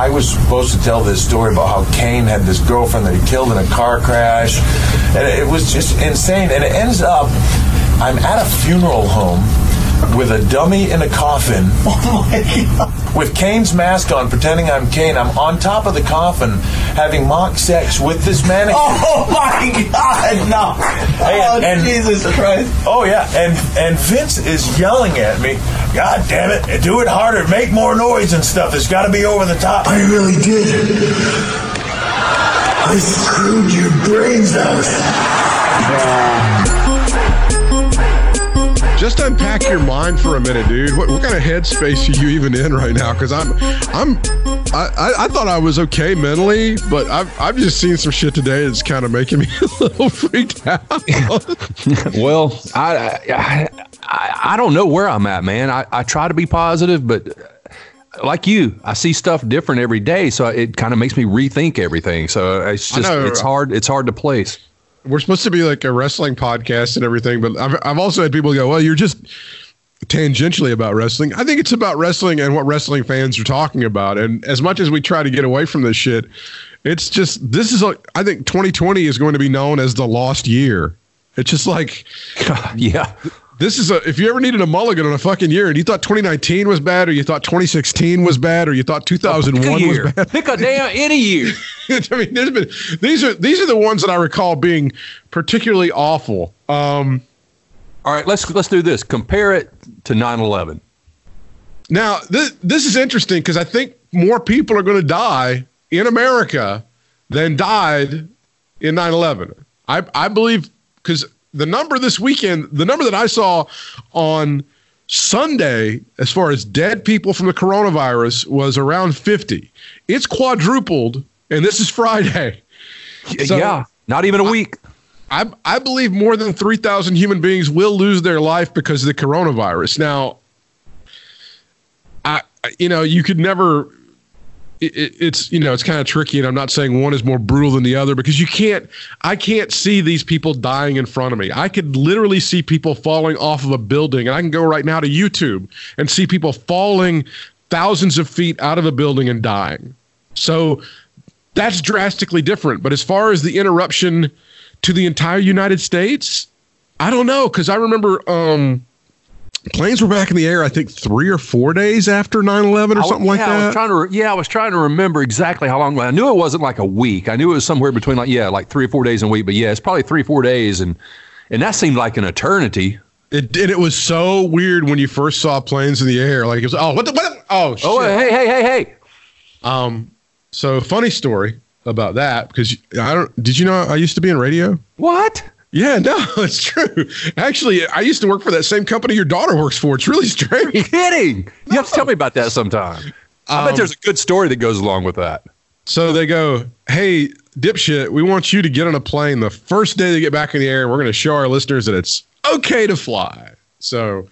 I was supposed to tell this story about how Kane had this girlfriend that he killed in a car crash, and it was just insane. And it ends up, I'm at a funeral home with a dummy in a coffin. Oh my god! With Kane's mask on, pretending I'm Kane. I'm on top of the coffin, having mock sex with this mannequin. Oh my god! No! Hey, oh and- and- Jesus Christ! Oh yeah, and and Vince is yelling at me. God damn it! Do it harder. Make more noise and stuff. It's got to be over the top. I really did. I screwed your brains out. Just unpack your mind for a minute, dude. What, what kind of headspace are you even in right now? Because I'm, I'm, I, I, thought I was okay mentally, but I've, I've just seen some shit today that's kind of making me a little freaked out. Well, I, I I I don't know where I'm at, man. I, I try to be positive, but uh, like you, I see stuff different every day, so it kind of makes me rethink everything. So uh, it's just it's hard it's hard to place. We're supposed to be like a wrestling podcast and everything, but I've, I've also had people go, "Well, you're just tangentially about wrestling." I think it's about wrestling and what wrestling fans are talking about. And as much as we try to get away from this shit, it's just this is like I think 2020 is going to be known as the lost year. It's just like yeah. This is a if you ever needed a mulligan on a fucking year and you thought 2019 was bad or you thought 2016 was bad or you thought 2001 was bad. Pick a damn any year. I mean, there's been these are these are the ones that I recall being particularly awful. Um, All right, let's let's do this. Compare it to 9/11. now, this this is interesting because I think more people are going to die in America than died in 9/11. I I believe because the number this weekend, the number that I saw on Sunday, as far as dead people from the coronavirus, was around 50. It's quadrupled, and this is Friday. So- yeah, not even a week. I, I believe more than 3,000 human beings will lose their life because of the coronavirus. Now, I, I- you know, you could never, it, it- it's, you know, it's kind of tricky. And I'm not saying one is more brutal than the other because you can't, I can't see these people dying in front of me. I could literally see people falling off of a building. And I can go right now to YouTube and see people falling thousands of feet out of a building and dying. So that's drastically different. But as far as the interruption to the entire United States, I don't know because I remember um, planes were back in the air. I think three or four days after 9-11 or I- something like yeah, I was that. trying to re- yeah, I was trying to remember exactly how long. I knew it wasn't like a week. I knew it was somewhere between like yeah, like three or four days a week. But yeah, it's probably three four days, and and that seemed like an eternity. It and it was so weird when you first saw planes in the air. Like it was oh what the what? the- Oh shit. Oh hey hey hey hey. Um, so funny story about that because I don't. Did you know I used to be in radio? What? Yeah, no, it's true. Actually, I used to work for that same company your daughter works for. It's really strange. You're Kidding? You have to tell me about that sometime. I bet Um, there's a good story that goes along with that. So they go, "Hey, dipshit, we want you to get on a plane the first day they get back in the air. and We're going to show our listeners that it's okay to fly." So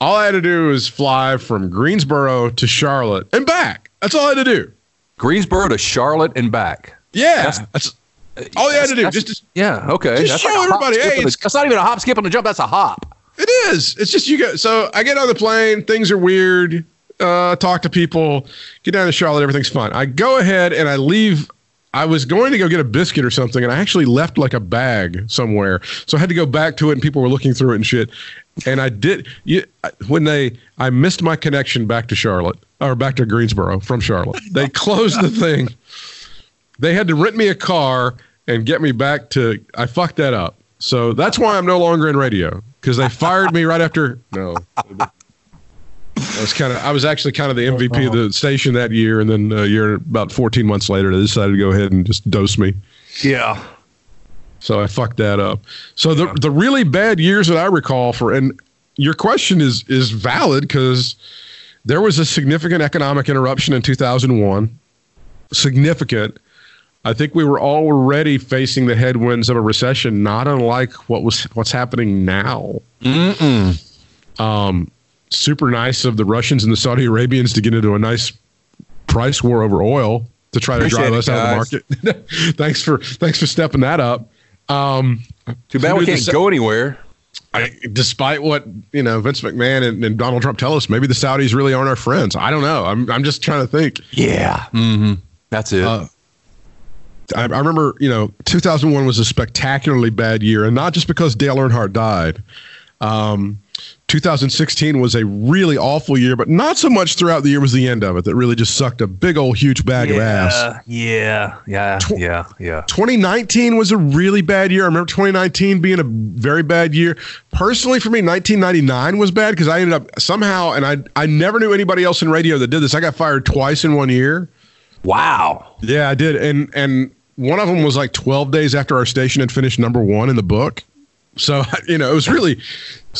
all I had to do was fly from Greensboro to Charlotte and back. That's all I had to do. Greensboro to Charlotte and back. Yeah, that's, all you had to do. Just to, yeah, okay. Just That's show hop, everybody, skip, hey, and a- it's- not even a hop, skip, and a jump. That's a hop. It is. It's just you go. So I get on the plane. Things are weird. Uh, talk to people. Get down to Charlotte. Everything's fine. I go ahead and I leave. I was going to go get a biscuit or something, and I actually left like a bag somewhere. So I had to go back to it, and people were looking through it and shit. And I did. You, when they, I missed my connection back to Charlotte or back to Greensboro from Charlotte. They closed the thing. They had to rent me a car and get me back to. I fucked that up. So that's why I'm no longer in radio because they fired me right after. No, I was kind of. I was actually kind of the MVP of the station that year, and then a year about 14 months later, they decided to go ahead and just dose me. Yeah. So I fucked that up. So the the really bad years that I recall for, and your question is is valid because there was a significant economic interruption in 2001. Significant. I think we were already facing the headwinds of a recession, not unlike what was what's happening now. Um, super nice of the Russians and the Saudi Arabians to get into a nice price war over oil to try to drive us out of the market. thanks for thanks for stepping that up. Um, Too bad we the can't se- go anywhere. I, despite what you know Vince McMahon and, and Donald Trump tell us, maybe the Saudis really aren't our friends. I don't know. I'm I'm just trying to think. Yeah. Mm-hmm. That's it. Uh, I, I remember, you know, 2001 was a spectacularly bad year, and not just because Dale Earnhardt died. Um, 2016 was a really awful year, but not so much throughout the year was the end of it that really just sucked a big old huge bag of ass. yeah, yeah, Tw- yeah, yeah. 2019 was a really bad year. I remember 2019 being a very bad year. Personally, for me, 1999 was bad because I ended up somehow, and I I never knew anybody else in radio that did this. I got fired twice in one year. Wow. Yeah, I did, and and one of them was like 12 days after our station had finished number one in the book. So you know, it was really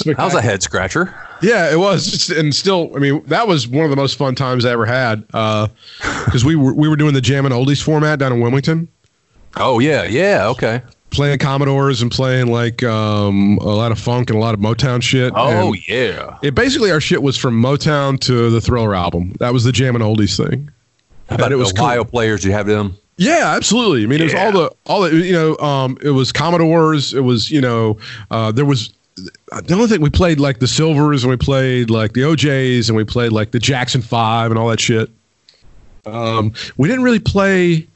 That was a head scratcher. yeah, it was, and still, I mean, that was one of the most fun times I ever had because we were we were doing the Jam and Oldies format down in Wilmington, Oh yeah, yeah. Okay. playing Commodores and playing like um, a lot of funk and a lot of Motown shit. Oh And yeah. it basically our shit was from Motown to the Thriller album. That was the Jam and Oldies thing. How about it was the cool. Ohio players? You have them. Yeah, absolutely. I mean, it was all the all the you know, um, it was Commodores. It was you know, uh, there was the only thing we played like the Sylvers and we played like the O'Jays and we played like the Jackson Five and all that shit. Um, we didn't really play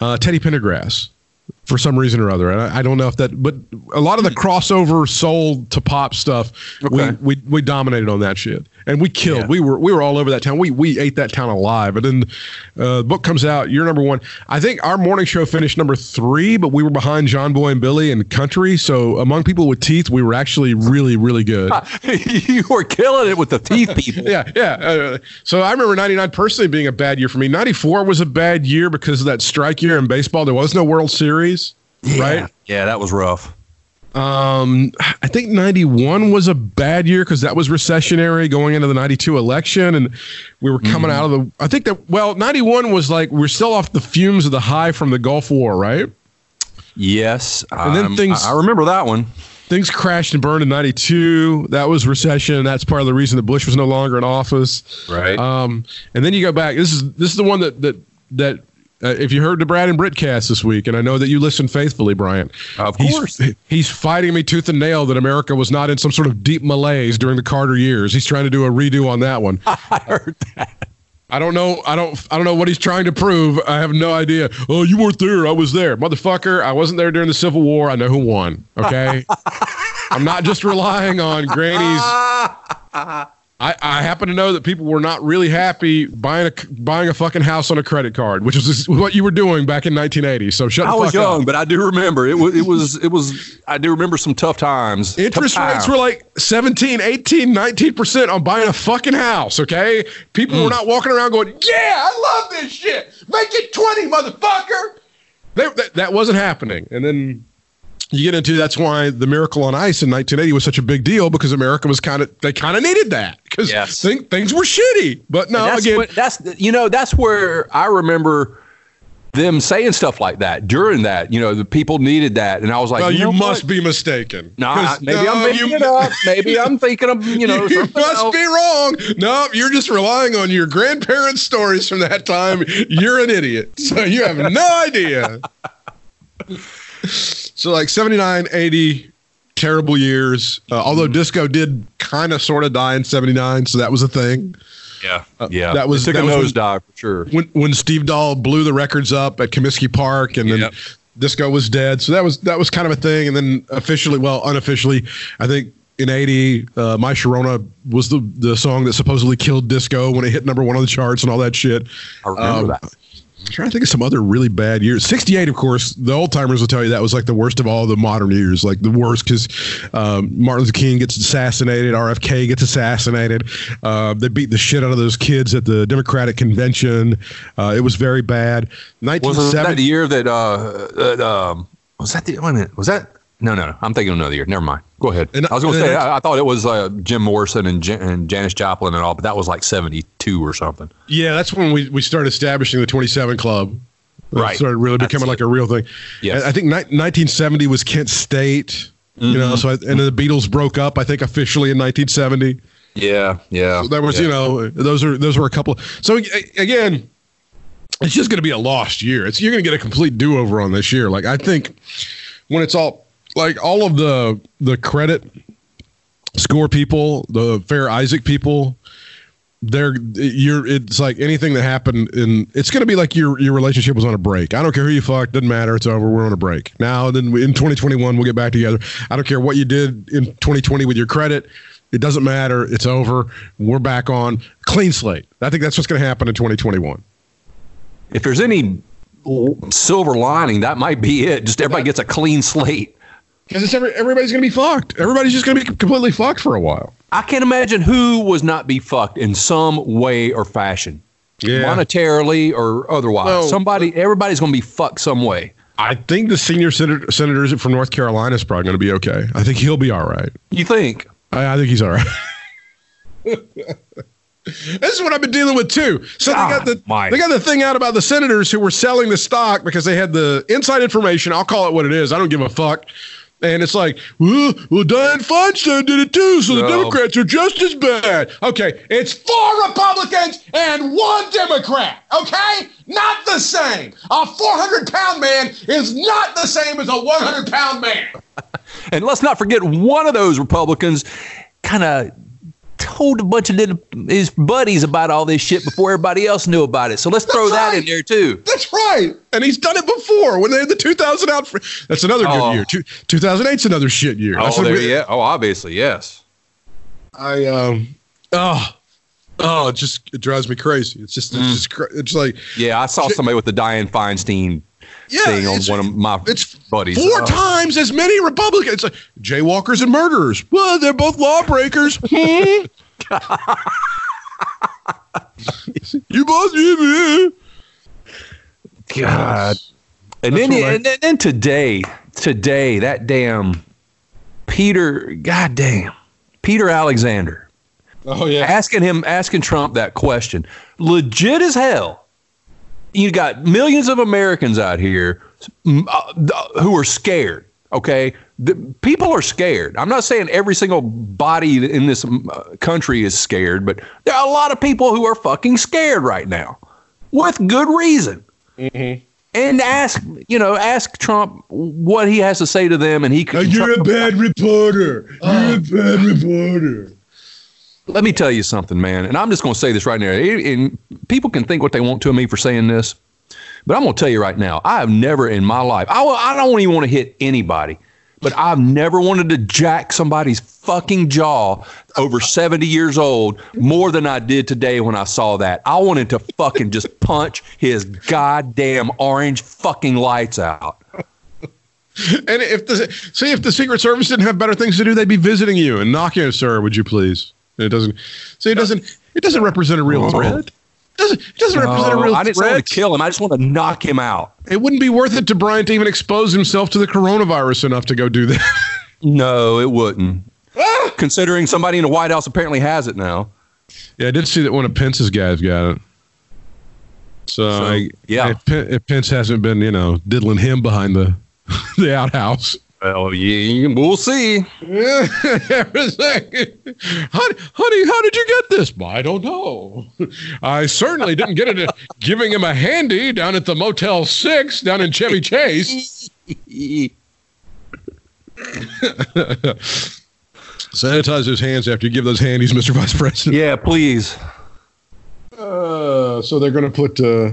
uh, Teddy Pendergrass for some reason or other. I, I don't know if that, but a lot of the crossover soul to pop stuff, Okay. we, we we dominated on that shit, and we killed. Yeah. We were we were all over that town. We we ate that town alive. And then uh, the book comes out. You're number one. I think our morning show finished number three, but we were behind John Boy and Billy and Country. So among people with teeth, we were actually really really good. you were killing it with the teeth people. yeah, yeah. Uh, so I remember '99 personally being a bad year for me. '94 was a bad year because of that strike year in baseball. There was no World Series, right? Yeah, that was rough. Um, I think 91 was a bad year because that was recessionary going into the 92 election. And we were coming out of the, I think that, well, 91 was like, we're still off the fumes of the high from the Gulf War, right? Yes. And then um, things- I I remember that one. Things crashed and burned in 92. That was recession. That's part of the reason that Bush was no longer in office. Right. Um, and then you go back. This is, this is the one that, that, that, uh, if you heard the Brad and Britt cast this week, and I know that you listen faithfully, Bryant. Of he's- course. he's fighting me tooth and nail that America was not in some sort of deep malaise during the Carter years. He's trying to do a redo on that one. I heard that. I don't know. I don't. I don't know what he's trying to prove. I have no idea. Oh, you weren't there. I was there, motherfucker. I wasn't there during the Civil War. I know who won. Okay. I'm not just relying on Granny's. I, I happen to know that people were not really happy buying a buying a fucking house on a credit card, which is what you were doing back in 1980. So shut I was young, up. but I do remember it was it was it was I do remember some tough times. Interest Tough rates times. were like 17, 18, 19% on buying a fucking house, okay? People Hmm. were not walking around going, yeah, I love this shit. Make it 20, motherfucker. They, that, that wasn't happening. And then you get into that's why the Miracle on Ice in 1980 was such a big deal because America was kind of, they kind of needed that because Yes. thing, things were shitty. But no, that's again, what, that's you know that's where I remember them saying stuff like that during that. You know, the people needed that, and I was like, well, you, know must what? be mistaken. I- maybe no, I'm making you- it up. Maybe I'm thinking of you know. you must else. be wrong. No, you're just relying on your grandparents' stories from that time. You're an idiot. So you have no idea. so like 79, 80, terrible years. Uh, although Mm-hmm. disco did kind of sort of die in 79, so that was a thing. Yeah, yeah. that was- It took that a nosedive for sure. When when Steve Dahl blew the records up at Comiskey Park and then Yep. disco was dead. So that was that was kind of a thing and then officially, well, unofficially, I think in 80, uh, My Sharona was the, the song that supposedly killed disco when it hit number one on the charts and all that shit. I remember Um, that. I'm trying to think of some other really bad years. 68, of course, the old timers will tell you that was like the worst of all the modern years, like the worst because um, Martin Luther King gets assassinated, RFK gets assassinated. Uh, they beat the shit out of those kids at the Democratic convention. Uh, it was very bad. Was that 1970. the year that uh, um was that the wait a minute was that no no no I'm thinking of another year never mind go ahead And- I was going to say I, I thought it was uh, Jim Morrison and, Jan- and Janis Joplin and all but that was like 72 or something Yeah, that's when we, we started establishing the 27 Club. It Right. started really becoming like a real thing. Yes. I think ni- 1970 was Kent State. You know, so I, and then the Beatles broke up. I think officially in 1970. yeah yeah That was, yeah. you know, those are those were a couple. So again, it's just going to be a lost year. It's you're going to get a complete do over on this year. Like I think when it's all like all of the the credit score people, the Fair Isaac people, they're you're it's like anything that happened in it's going to be like your your relationship was on a break. I don't care who you fucked, doesn't matter. It's over. We're on a break now. Then in 2021 we'll get back together. I don't care what you did in 2020 with your credit. It doesn't matter. It's over. We're back on clean slate. I think that's what's going to happen in 2021. If there's any silver lining, that might be it. Just everybody gets a clean slate. Because it's every, everybody's going to be fucked. Everybody's just going to be completely fucked for a while. I can't imagine who was not be fucked in some way or fashion, Yeah. monetarily or otherwise. Well, Somebody, uh, everybody's going to be fucked some way. I think the senior senator, senators from North Carolina is probably going to be okay. I think he'll be all right. You think? I, I think he's all right. this is what I've been dealing with too. So they got ah, the God, Mike. they got the thing out about the senators who were selling the stock because they had the inside information. I'll call it what it is. I don't give a fuck. And it's like, well, well Dianne Feinstein did it too, so the Democrats are just as bad. Okay, it's four Republicans and one Democrat. Okay, not the same. A 400 pound man is not the same as a 100 pound man. And let's not forget one of those Republicans kind of told a bunch of little, his buddies about all this shit before everybody else knew about it. So let's throw That's that in there too. That's right. And he's done it before when they had the 2000 out. That's another Oh. good year. Two, 2008's another shit year. Oh, there, we- yeah. Oh, obviously, yes. I um oh oh it just it drives me crazy. It's just it's Mm. just it's like Yeah, I saw somebody with the Dianne Feinstein yeah, thing on it's, one of my it's buddies. four Oh. times as many Republicans. It's like jaywalkers and murderers. Well, they're both lawbreakers. You both yeah. God. And That's then, I- and then, then today, today, that damn Peter, goddamn, Peter Alexander, Oh yeah. asking him, asking Trump that question, legit as hell. You got millions of Americans out here uh, who are scared. Okay, the, people are scared. I'm not saying every single body in this uh, country is scared, but there are a lot of people who are fucking scared right now, with good reason. And ask, you know, ask Trump what he has to say to them, and he could. You're a bad reporter. You're a bad reporter. Let me tell you something, man. And I'm just going to say this right now. And people can think what they want to of me for saying this, but I'm going to tell you right now. I have never in my life. I, I don't even want to hit anybody, but I've never wanted to jack somebody's fucking jaw over 70 years old more than I did today when I saw that. I wanted to fucking just punch his goddamn orange fucking lights out. And if the see if the Secret Service didn't have better things to do, they'd be visiting you and knocking sir. Would you please? And it doesn't. See, it doesn't. It doesn't represent a real Oh. threat. It doesn't. It doesn't represent a real I didn't I threat. want to kill him. I just want to knock him out. It wouldn't be worth it to Bryant to even expose himself to the coronavirus enough to go do that. No, it wouldn't. Considering somebody in the White House apparently has it now. yeah, I did see that one of Pence's guys got it. So, So, I, yeah. if, if Pence hasn't been, you know, diddling him behind the the outhouse. Well, yeah, we'll see. Everything. honey, honey, how did you get this? I don't know. I certainly didn't get it giving him a handy down at the Motel 6 down in Chevy Chase. Sanitize his hands after you give those handies, Mr. Vice President. yeah, please. Uh, so they're going to put uh,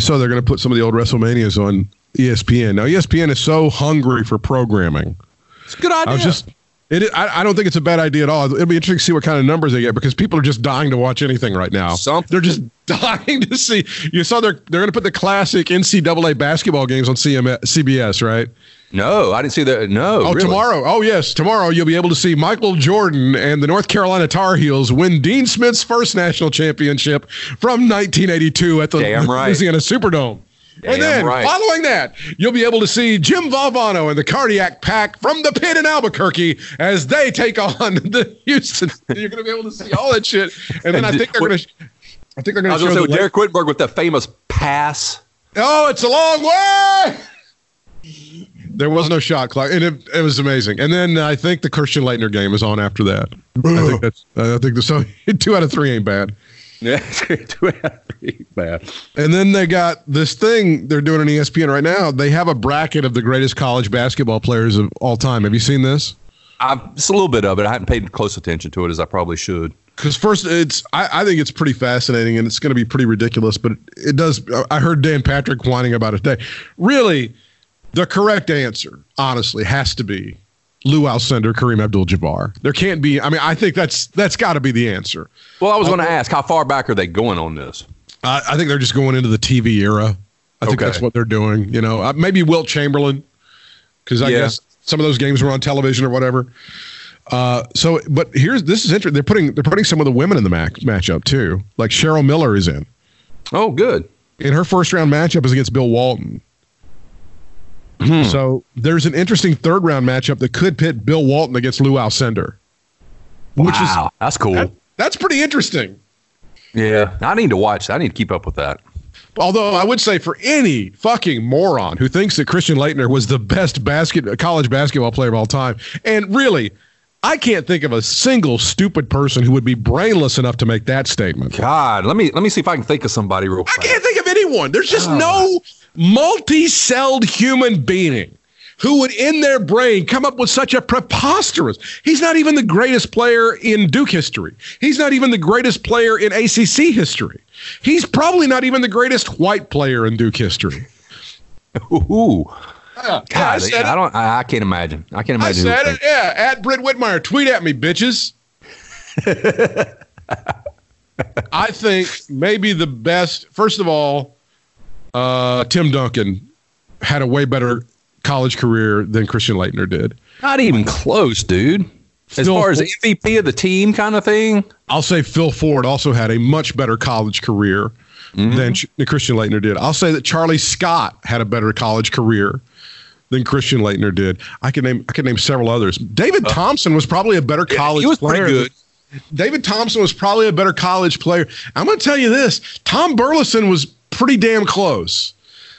so they're going to put some of the old WrestleManias on ESPN. Now ESPN is so hungry for programming. It's a good idea. I was just it. I, I don't think it's a bad idea at all. It'll be interesting to see what kind of numbers they get because people are just dying to watch anything right now. Something. They're just dying to see. You saw they're they're going to put the classic NCAA basketball games on CM, CBS, right? no, I didn't see that. No. Oh, really. tomorrow. Oh, yes. Tomorrow you'll be able to see Michael Jordan and the North Carolina Tar Heels win Dean Smith's first national championship from 1982 at the Damn right. Louisiana Superdome. And then, right. following that, you'll be able to see Jim Valvano and the Cardiac Pack from the pit in Albuquerque as they take on the Houston. You're going to be able to see all that shit. And then I think they're going to. I think they're I going was to going show to say the with Dereck Whittenburg with the famous pass. Oh, it's a long way. There was no shot clock, and it, it was amazing. And then I think the Christian Laettner game is on after that. I think that's. I think the so two out of three ain't bad. Yeah, bad. And then they got this thing they're doing on ESPN right now. They have a bracket of the greatest college basketball players of all time. Have you seen this? I just a little bit of it. I haven't paid close attention to it as I probably should. Because first, it's I, I think it's pretty fascinating and it's going to be pretty ridiculous, but it does. I heard Dan Patrick whining about it today. Really, the correct answer, honestly, has to be Lou Alcindor, Kareem Abdul-Jabbar. There can't be. I mean, I think that's that's got to be the answer. Well, I was going to ask, how far back are they going on this? Uh, I think they're just going into the TV era. I think Okay. that's what they're doing. You know, uh, maybe Wilt Chamberlain, because I Yeah. guess some of those games were on television or whatever. Uh, so, but here's this is interesting. They're putting they're putting some of the women in the match matchup too. Like Cheryl Miller is in. Oh, good. in her first round matchup is against Bill Walton. Hmm. So there's an interesting third round matchup that could pit Bill Walton against Lou Alcindor, which wow, that's cool. that, that's pretty interesting. yeah, I need to watch. that. I need to keep up with that. Although I would say for any fucking moron who thinks that Christian Laettner was the best basket college basketball player of all time, and really, I can't think of a single stupid person who would be brainless enough to make that statement. God, let me let me see if I can think of somebody real I can't think of anyone. There's just no ah. Multi-celled human being who would in their brain come up with such a preposterous. He's not even the greatest player in Duke history. He's not even the greatest player in ACC history. He's probably not even the greatest white player in Duke history. Ooh, Yeah, God, I I don't. I, I can't imagine. I can't imagine. who said it. Yeah, at Britt Whitmire, tweet at me, bitches. I think maybe the best. First of all, uh, Tim Duncan had a way better college career than Christian Laettner did. Not even close, dude. As Phil far as MVP of the team kind of thing. I'll say Phil Ford also had a much better college career than Ch- Christian Laettner did. I'll say that Charlie Scott had a better college career than Christian Laettner did. I can name I could name several others. David Thompson was probably a better college he was player. pretty good. David Thompson was probably a better college player. I'm going to tell you this: Tom Burleson was pretty damn close.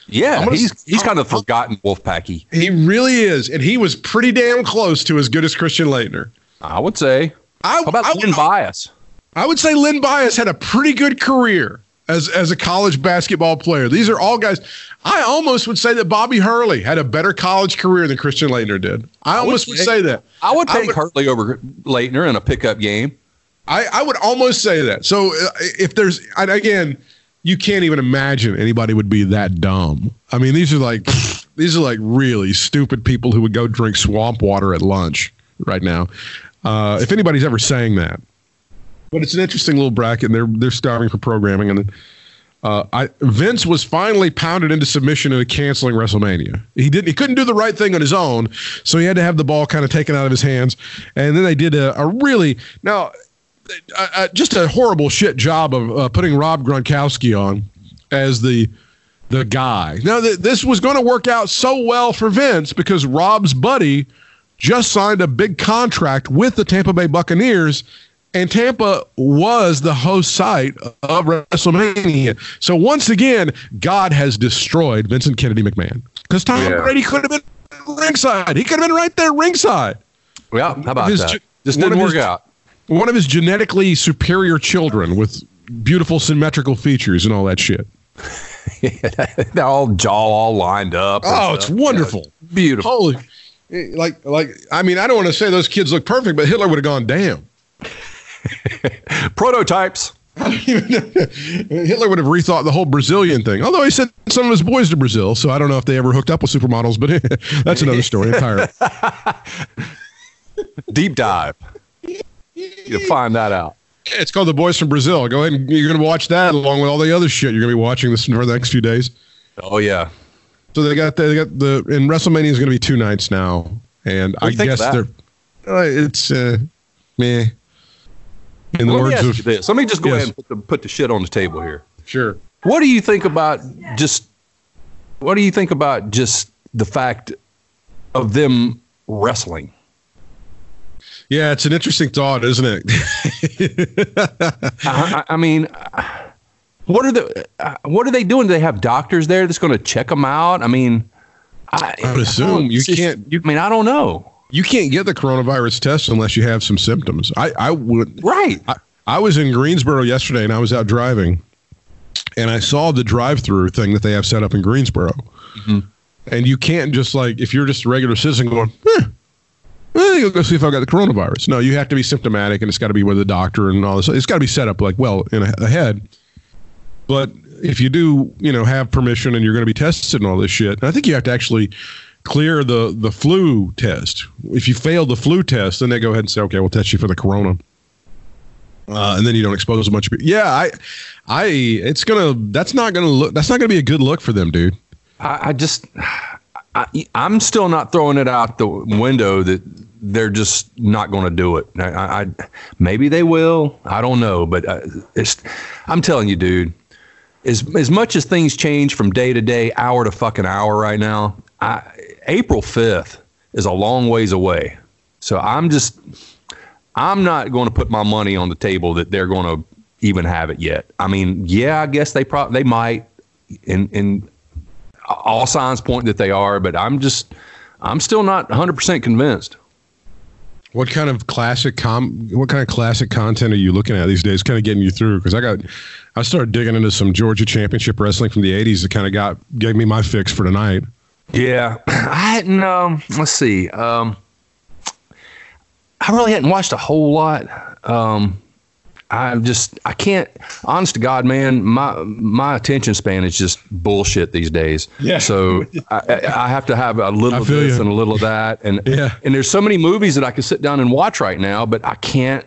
Yeah, gonna he's he's kind of forgotten Wolfpacky. He really is, and he was pretty damn close to as good as Christian Laettner. I would say. I, How about I, Len Bias? I would say Len Bias had a pretty good career as as a college basketball player. These are all guys. I almost would say that Bobby Hurley had a better college career than Christian Laettner did. I almost would say- say that. I would I take would- Hurley over Laettner in a pickup game. I, I would almost say that. So uh, if there's, and again, you can't even imagine anybody would be that dumb. I mean, these are like, these are like really stupid people who would go drink swamp water at lunch right now. Uh, if anybody's ever saying that, but it's an interesting little bracket. And they're they're starving for programming, and uh, I Vince was finally pounded into submission into canceling WrestleMania. He didn't. He couldn't do the right thing on his own, so he had to have the ball kind of taken out of his hands. And then they did a, a really now uh, uh, just a horrible shit job of uh, putting Rob Gronkowski on as the the guy. Now th- this was going to work out so well for Vince because Rob's buddy just signed a big contract with the Tampa Bay Buccaneers. And Tampa was the host site of WrestleMania. So once again, God has destroyed Vincent Kennedy McMahon because Tom Yeah. Brady could have been ringside. He could have been right there ringside. Yeah, how about his that? Just didn't work his- out. One of his genetically superior children with beautiful symmetrical features and all that shit. They're all jaw all lined up. Oh, it's stuff. wonderful. Yeah, beautiful. Holy, like, like, I mean, I don't want to say those kids look perfect, but Hitler would have gone, damn. Prototypes. Hitler would have rethought the whole Brazilian thing. Although he sent some of his boys to Brazil, so I don't know if they ever hooked up with supermodels, but that's another story entirely. Deep dive. You'll find that out. It's called The Boys from Brazil. Go ahead and you're going to watch that along with all the other shit you're going to be watching this for the next few days. Oh yeah. So they got they got the and WrestleMania is going to be two nights now, and I you guess they're uh, it's uh, meh. In the Let me words of you this. Let me just go Yes. ahead and put the, put the shit on the table here. sure, What do you think about just what do you think about just the fact of them wrestling? Yeah, it's an interesting thought, isn't it? I, I I mean, what are the uh, what are they doing? Do they have doctors there that's going to check them out? I mean, I, I would assume you can't- you- I mean, I don't know. you can't get the coronavirus test unless you have some symptoms. I I would Right. I, I was in Greensboro yesterday and I was out driving and I saw the drive through thing that they have set up in Greensboro. Mm-hmm. And you can't just like, if you're just a regular citizen going, eh, You'll go see if I've got the coronavirus. No, you have to be symptomatic, and it's got to be with a doctor and all this. It's got to be set up like well in a, ahead. But if you do, you know, have permission and you're going to be tested and all this shit, I think you have to actually clear the the flu test. If you fail the flu test, then they go ahead and say, okay, we'll test you for the corona. Uh, and then you don't expose a bunch of people. Yeah, I, I, it's gonna. That's not gonna look. That's not gonna be a good look for them, dude. I, I just, I, I'm still not throwing it out the window that they're just not going to do it. I, I, maybe they will. I don't know, but uh, it's. I'm telling you, dude. As as much as things change from day to day, hour to fucking hour right now, I, April 5th is a long ways away. So I'm just. I'm not going to put my money on the table that they're going to even have it yet. I mean, yeah, I guess they probably they might, and and all signs point that they are, but I'm just I'm still not 100 percent convinced. What kind of classic com? What kind of classic content are you looking at these days? Kind of getting you through because I got, I started digging into some Georgia Championship wrestling from the '80s that kind of got gave me my fix for tonight. Yeah, I hadn't. Um, let's see. Um, I really hadn't watched a whole lot. Um, I just I can't. Honest to God, man, my my attention span is just bullshit these days. Yeah. So I, I have to have a little of this you. and a little of that, and Yeah. And there's so many movies that I could sit down and watch right now, but I can't.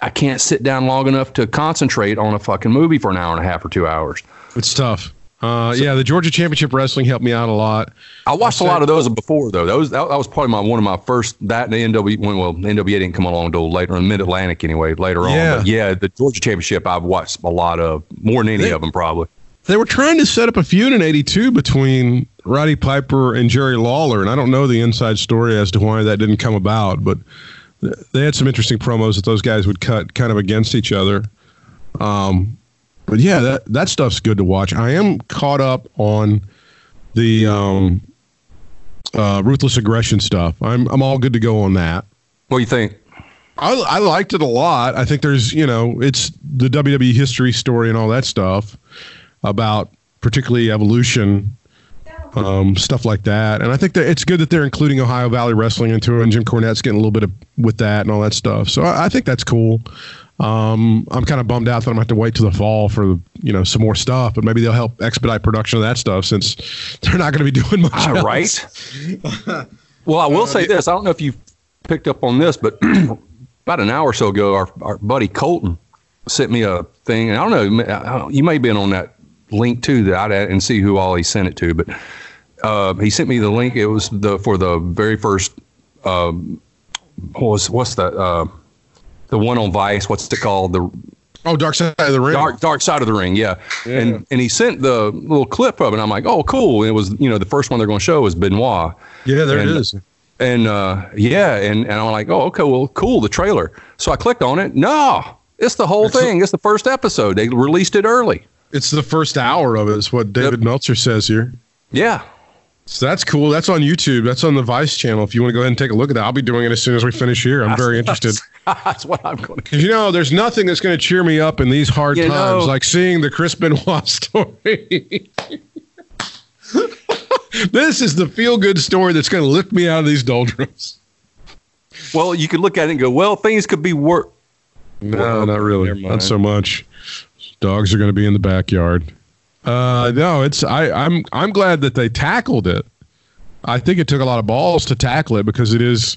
I can't sit down long enough to concentrate on a fucking movie for an hour and a half or two hours. It's tough. Uh, yeah, the Georgia Championship wrestling helped me out a lot. I watched a I'll lot of those before though. That was that, that was probably my one of my first that and the NW when well the NWA didn't come along until later in Mid Atlantic anyway later Yeah. on. But yeah, the Georgia Championship I've watched a lot of more than any They- of them probably. They were trying to set up a feud in '82 between Roddy Piper and Jerry Lawler, and I don't know the inside story as to why that didn't come about, but they had some interesting promos that those guys would cut kind of against each other. Um, but yeah, that that stuff's good to watch. I am caught up on the um, uh, ruthless aggression stuff. I'm I'm all good to go on that. What do you think? I, I liked it a lot. I think there's, you know, it's the WWE history story and all that stuff about particularly evolution, um, stuff like that. And I think that it's good that they're including Ohio Valley Wrestling into it, and Jim Cornette's getting a little bit of with that and all that stuff. So I, I think that's cool. Um, I'm kind of bummed out that I'm going to have to wait till the fall for you know some more stuff, but maybe they'll help expedite production of that stuff since they're not going to be doing much. Else. right. well, I will say this. I don't know if you picked up on this, but about an hour or so ago, our, our buddy Colton sent me a thing. And I don't know, you may have been on that link too that I didn't see who all he sent it to, but uh, he sent me the link. It was the for the very first. Um, what was what's the uh, the one on Vice? What's it called? The Oh, Dark Side of the Ring. Dark Dark Side of the Ring, yeah. And and he sent the little clip of it. And I'm like, oh, cool. And it was you know the first one they're going to show is Benoit. Yeah, there And- it is. And uh, yeah, and, and I'm like, oh, okay, well, cool, the trailer. So I clicked on it. No, it's the whole thing. It's the first episode. They released it early. It's the first hour of it. Is what David Meltzer says here. Yeah. So that's cool. That's on YouTube. That's on the Vice channel. If you want to go ahead and take a look at that, I'll be doing it as soon as we finish here. I'm very interested. That's what I'm going to. Because you know, there's nothing that's going to cheer me up in these hard You times know- like seeing the Chris Benoit story. this is the feel good story that's going to lift me out of these doldrums. Well, you could look at it and go, well, things could be worse. No, not really. Not so much. Dogs are going to be in the backyard. Uh, no, it's I, I'm I'm glad that they tackled it. I think it took a lot of balls to tackle it because it is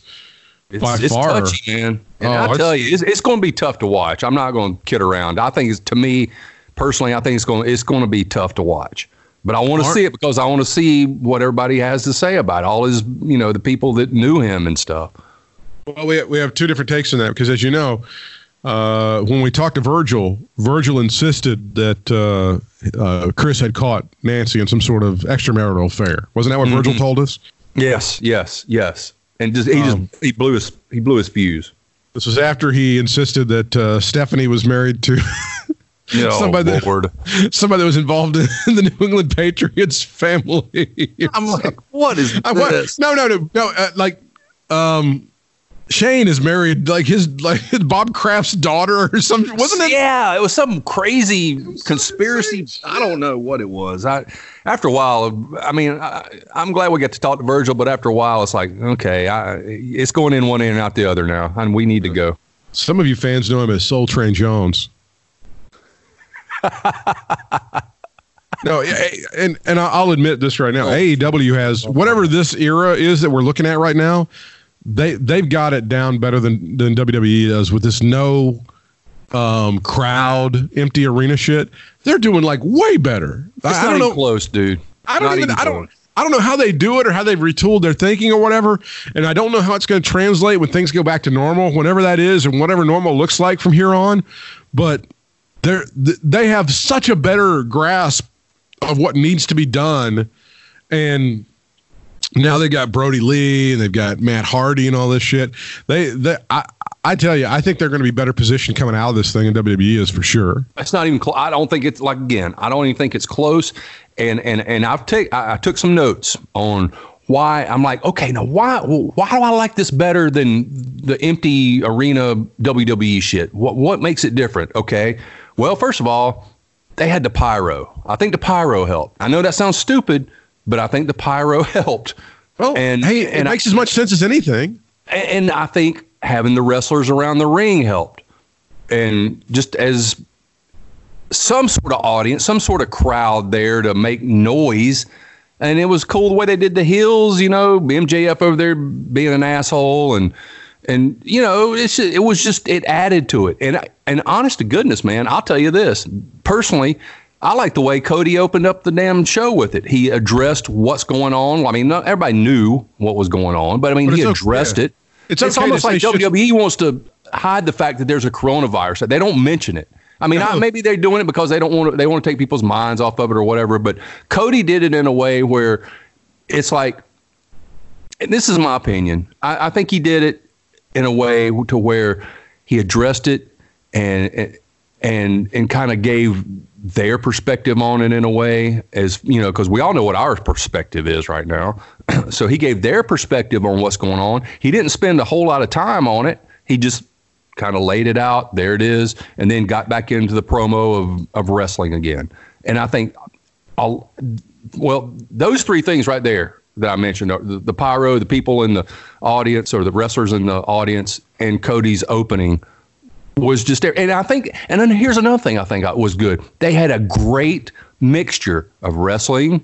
It's, By it's far. touchy, man. And Oh, I tell you, it's, it's going to be tough to watch. I'm not going to kid around. I think it's to me personally. I think it's going it's going to be tough to watch. But I want to see it because I want to see what everybody has to say about it. all his, you know, the people that knew him and stuff. Well, we we have two different takes on that because, as you know, uh, when we talked to Virgil, Virgil insisted that uh, uh, Chris had caught Nancy in some sort of extramarital affair. Wasn't that what Virgil told us? Yes, yes, yes. And just he Um, just he blew his he blew his fuse. This was after he insisted that uh, Stephanie was married to No, Somebody that- somebody that was involved in the New England Patriots family. I'm like, what is I this? no, no, no, no. Uh, like, um, Shane is married like his like Bob Kraft's daughter or something, wasn't it? Yeah, it was some crazy conspiracy. I don't know what it was. I after a while, I mean, I, I'm glad we got to talk to Virgil, but after a while, it's like okay, I, it's going in one ear and out the other now, and we need to go. Some of you fans know him as Soul Train Jones. no, and and I'll admit this right now. AEW has whatever this era is that we're looking at right now. They they've got it down better than than WWE does with this no um, crowd, empty arena shit. They're doing like way better. It's I, not I don't know, close, dude. I don't not even. even I don't. I don't know how they do it or how they've retooled their thinking or whatever. And I don't know how it's going to translate when things go back to normal, whenever that is, and whatever normal looks like from here on. But they're they have such a better grasp of what needs to be done, and now they got Brodie Lee and they've got Matt Hardy and all this shit. They, they I, I tell you, I think they're going to be better positioned coming out of this thing in WWE is for sure. It's not even. Cl- I don't think it's like again. I don't even think it's close. And and and I've take I, I took some notes on why I'm like, okay, now why why do I like this better than the empty arena WWE shit? What what makes it different? Okay, well, first of all, they had the pyro. I think the pyro helped. I know that sounds stupid, but I think the pyro helped. Well, and hey, it and makes I, as much sense as anything. And I think having the wrestlers around the ring helped. And just as some sort of audience, some sort of crowd there to make noise. And it was cool the way they did the hills, you know, MJF over there being an asshole and and you know it's it was just it added to it and and honest to goodness man i'll tell you this personally i like the way cody opened up the damn show with it he addressed what's going on i mean not everybody knew what was going on but i mean but he addressed okay. it it's, it's okay almost like wwe wants to hide the fact that there's a coronavirus they don't mention it I mean, I, maybe they're doing it because they don't want to. They want to take people's minds off of it or whatever. But Cody did it in a way where it's like, and this is my opinion. I, I think he did it in a way to where he addressed it and and and kind of gave their perspective on it in a way as you know because we all know what our perspective is right now. So he gave their perspective on what's going on. He didn't spend a whole lot of time on it. He just kind of laid it out. There it is. And then got back into the promo of, of wrestling again. And i think I'll, well those three things right there that I mentioned the, the pyro, the people in the audience or the wrestlers in the audience, and Cody's opening was just there. And I think, and then here's another thing I think was good. They had a great mixture of wrestling,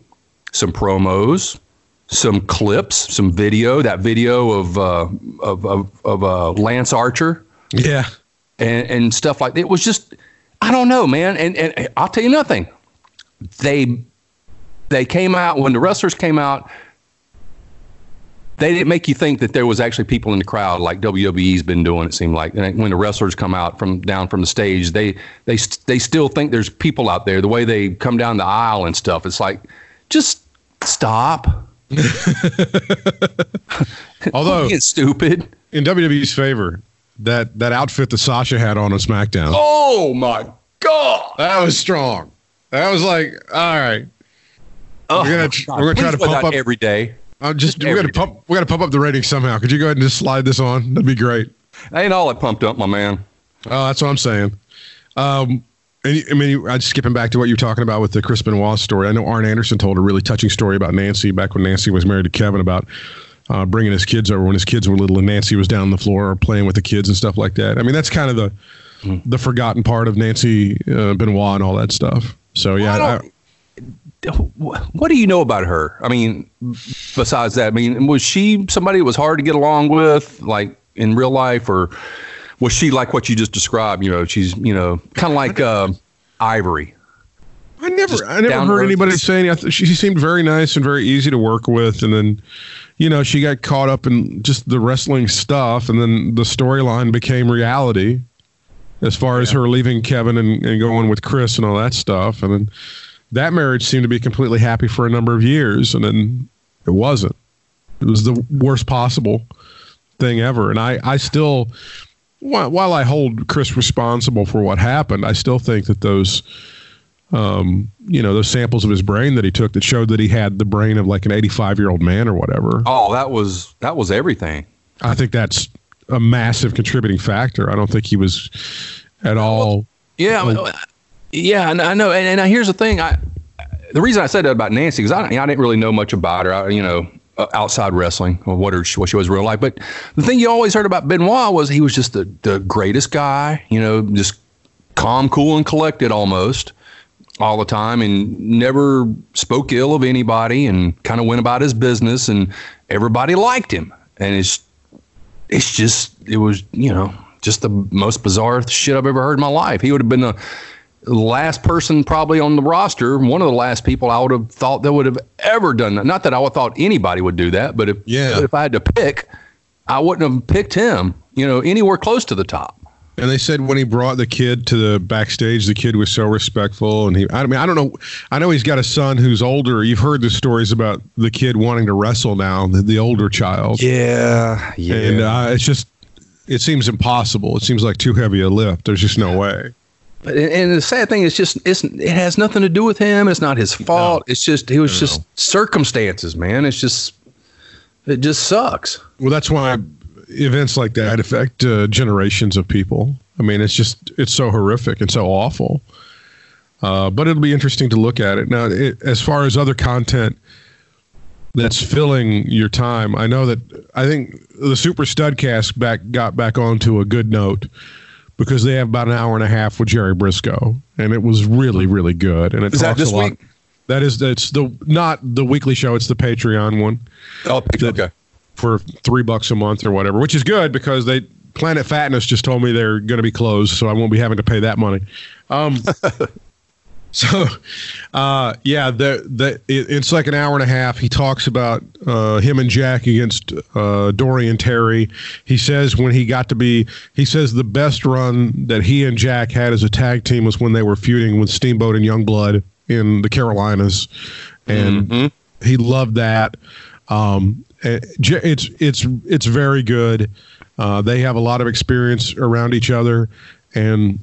some promos, some clips, some video. That video of uh, of of, of uh, Lance Archer, yeah, and and stuff like that. It was just, I don't know, man. And and I'll tell you nothing. They they came out when the wrestlers came out they didn't make you think that there was actually people in the crowd like WWE's been doing. It seemed like and when the wrestlers come out from down from the stage, they they they still think there's people out there. The way they come down the aisle and stuff, it's like just stop. Although being stupid in WWE's favor, that that outfit that Sasha had on on SmackDown. Oh my god, that was strong. That was like all right. Oh, we're gonna we're gonna try to pump up every day. I'm just, just we got to pump we got to pump up the ratings somehow. Could you go ahead and just slide this on? That'd be great. Ain't all it pumped up, my man. Oh, that's what I'm saying. Um, and I mean, I'm skipping back to what you're talking about with the Chris Benoit story. I know Arn Anderson told a really touching story about Nancy back when Nancy was married to Kevin about uh, bringing his kids over when his kids were little, and Nancy was down on the floor playing with the kids and stuff like that. I mean, that's kind of the mm. the forgotten part of Nancy uh, Benoit and all that stuff. So yeah, well, I, what do you know about her? I mean, besides that, I mean, was she somebody that was hard to get along with, like in real life, or was she like what you just described? You know, she's you know kind of like uh, Ivory. I never, just I never heard anybody saying. She seemed very nice and very easy to work with, and then, you know, she got caught up in just the wrestling stuff, and then the storyline became reality, as far yeah. as her leaving Kevin and, and going with Chris and all that stuff, and then that marriage seemed to be completely happy for a number of years, and then it wasn't. It was the worst possible thing ever. And I, I still, while, while I hold Chris responsible for what happened, I still think that those, um, you know, those samples of his brain that he took that showed that he had the brain of like an 85 year old man or whatever. Oh, that was that was everything. I think that's a massive contributing factor. I don't think he was at all. Yeah, I mean, yeah, I know. And, and here's the thing: I the reason I said that about Nancy because I, I didn't really know much about her. I, you know, uh, outside wrestling or what her what she was real life. But the thing you always heard about Benoit was he was just the the greatest guy. You know, just calm, cool, and collected almost all the time, and never spoke ill of anybody, and kind of went about his business, and everybody liked him. And it's it's just it was you know just the most bizarre shit I've ever heard in my life. He would have been the last person probably on the roster, one of the last people I would have thought that would have ever done that. Not that I would thought anybody would do that, but if Yeah. but if I had to pick, I wouldn't have picked him, you know, anywhere close to the top. And they said when he brought the kid to the backstage, the kid was so respectful. And he, I mean, I don't know. I know he's got a son who's older. You've heard the stories about the kid wanting to wrestle now, the, the older child. Yeah, yeah. And uh, it's just, it seems impossible. It seems like too heavy a lift. There's just no way. But- and, the sad thing is just it's it has nothing to do with him. It's not his fault. It's just he was just circumstances, man. It's just it just sucks. Well, that's why events like that affect uh, generations of people. I mean, it's just it's so horrific and so awful. Uh, but it'll be interesting to look at it now. It, as far as other content that's filling your time, I know that I think the Super Studcast back got back onto a good note because they have about an hour and a half with Jerry Brisco, and it was really really good. And it Is that talks this a lot. week? That is that's the not the weekly show. It's the Patreon one Oh, okay. for three bucks a month or whatever, which is good because they Planet Fatness just told me they're going to be closed, so I won't be having to pay that money. Um, so, uh, yeah, the the it, it's like an hour and a half. He talks about uh, him and Jack against uh, Dory and Terry. He says when he got to be, he says the best run that he and Jack had as a tag team was when they were feuding with Steamboat and Youngblood in the Carolinas, and he loved that. Um, eh, it's it's it's very good. Uh, they have a lot of experience around each other, and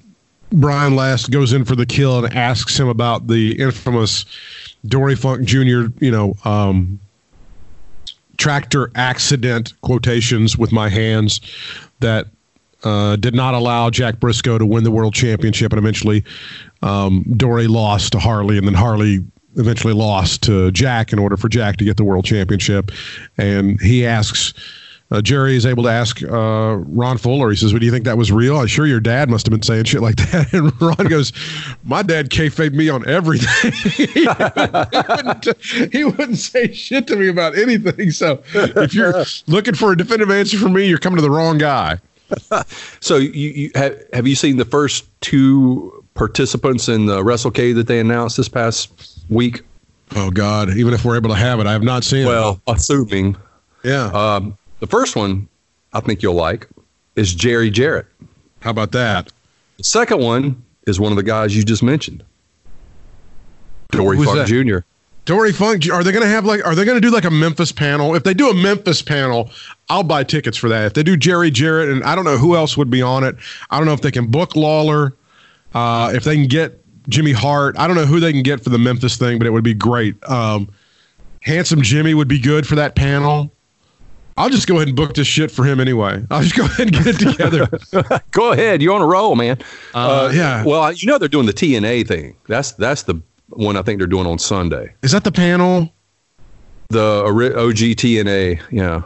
Brian Last goes in for the kill and asks him about the infamous Dory Funk Jr. You know, um, tractor accident quotations with my hands that uh, did not allow Jack Brisco to win the world championship, and eventually um, Dory lost to Harley, and then Harley eventually lost to Jack in order for Jack to get the world championship. And he asks, uh, Jerry is able to ask uh, Ron Fuller. He says, "Well, do you think that was real? I'm sure your dad must have been saying shit like that." And Ron goes, "My dad kayfabed me on everything. he, wouldn't, he wouldn't say shit to me about anything. So if you're looking for a definitive answer from me, you're coming to the wrong guy." So you, you have have you seen the first two participants in the WrestleCade that they announced this past week? Oh God! Even if we're able to have it, I have not seen Well, assuming. Yeah. um, the first one, I think you'll like, is Jerry Jarrett. How about that? The second one is one of the guys you just mentioned, Dory Who's Funk that? Jr. Dory Funk. Are they going to have like? Are they going to do like a Memphis panel? If they do a Memphis panel, I'll buy tickets for that. If they do Jerry Jarrett, and I don't know who else would be on it. I don't know if they can book Lawler. Uh, if they can get Jimmy Hart, I don't know who they can get for the Memphis thing, but it would be great. Um, Handsome Jimmy would be good for that panel. I'll just go ahead and book this shit for him anyway. I'll just go ahead and get it together. Go ahead, you're on a roll, man. Uh, yeah. Well, you know they're doing the TNA thing. That's that's the one I think they're doing on Sunday. Is that the panel? The OG TNA. Yeah.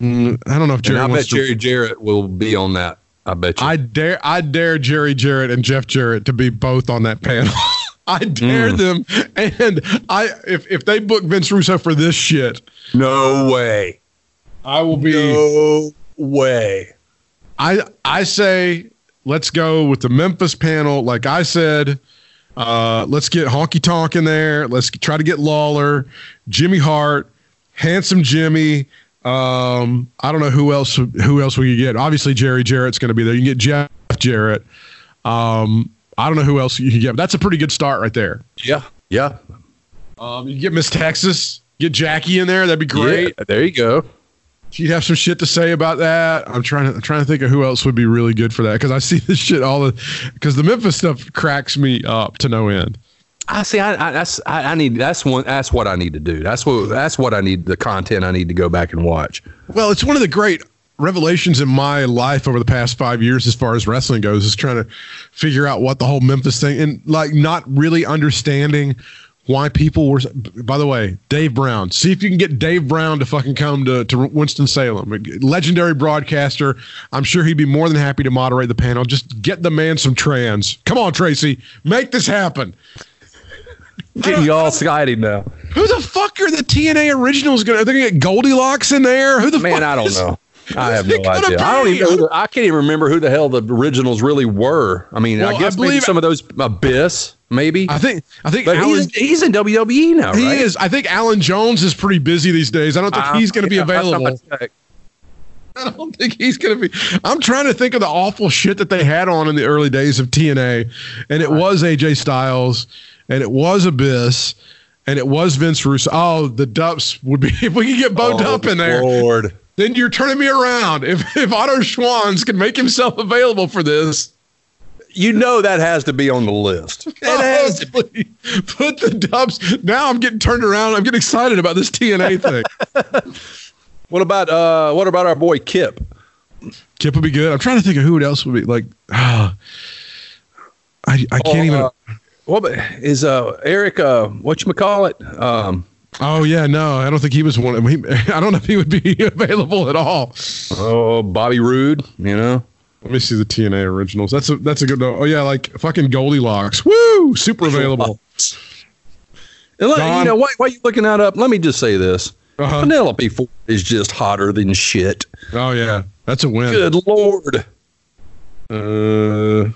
Mm, I don't know if Jerry and I bet to- Jerry Jarrett will be on that. I bet you. I dare I dare Jerry Jarrett and Jeff Jarrett to be both on that panel. I dare them. And I if if they book Vince Russo for this shit, no way. I will be No way. I I say let's go with the Memphis panel. Like I said, uh, let's get Honky Tonk in there. Let's try to get Lawler, Jimmy Hart, Handsome Jimmy. Um, I don't know who else who else we could get. Obviously, Jerry Jarrett's going to be there. You can get Jeff Jarrett. Um, I don't know who else you can get. But that's a pretty good start right there. Yeah. Yeah. Um, you can get Miss Texas, get Jackie in there. That'd be great. Yeah, there you go. She'd have some shit to say about that. I'm trying to I'm trying to think of who else would be really good for that because I see this shit all the because the Memphis stuff cracks me up to no end. I see. I, I that's I, I need. That's one. That's what I need to do. That's what. That's what I need. The content I need to go back and watch. Well, it's one of the great revelations in my life over the past five years, as far as wrestling goes, is trying to figure out what the whole Memphis thing and like not really understanding why people were. By the way, Dave Brown. See if you can get Dave Brown to fucking come to to Winston Salem. Legendary broadcaster. I'm sure he'd be more than happy to moderate the panel. Just get the man some trans. Come on, Tracy, make this happen. Getting you all excited now. Who the fuck are the TNA originals gonna? Are They're gonna get Goldylocks in there. Who the Man, fuck I don't is- know. I have no idea. I don't even. The, I can't even remember who the hell the originals really were. I mean, Well, I I guess maybe some of those Abyss, maybe. I think. I think. but Allen, he's he's in WWE now, he right? is. I think Allen Jones is pretty busy these days. I don't think Uh, he's going to yeah, be I available. I don't think he's going to be. I'm trying to think of the awful shit that they had on in the early days of TNA, and it was AJ Styles, and it was Abyss, and it was Vince Russo. Oh, the Dupps would be if we could get Bo Oh, Dupp in there. Lord. Then you're turning me around. If if Otto Schwanz can make himself available for this, You know that has to be on the list. It has to oh, please, put the Dubs. Now I'm getting turned around. I'm getting excited about this TNA thing. What about uh what about our boy Kip? Kip would be good. I'm trying to think of who else would be like. I I can't even. Uh, what about- is uh Eric uh what you call it? Um Oh yeah, no, I don't think he was one. Of, he, I don't know if he would be available at all. oh Bobby Roode, you know. Let me see the TNA originals. That's a that's a good. Oh yeah, like fucking Goldylocks. Woo, super available. And let- Don- you know, why, why are you looking that up? Let me just say this. Uh-huh. Penelope Ford is just hotter than shit. Oh yeah, that's a win. Good lord. Uh,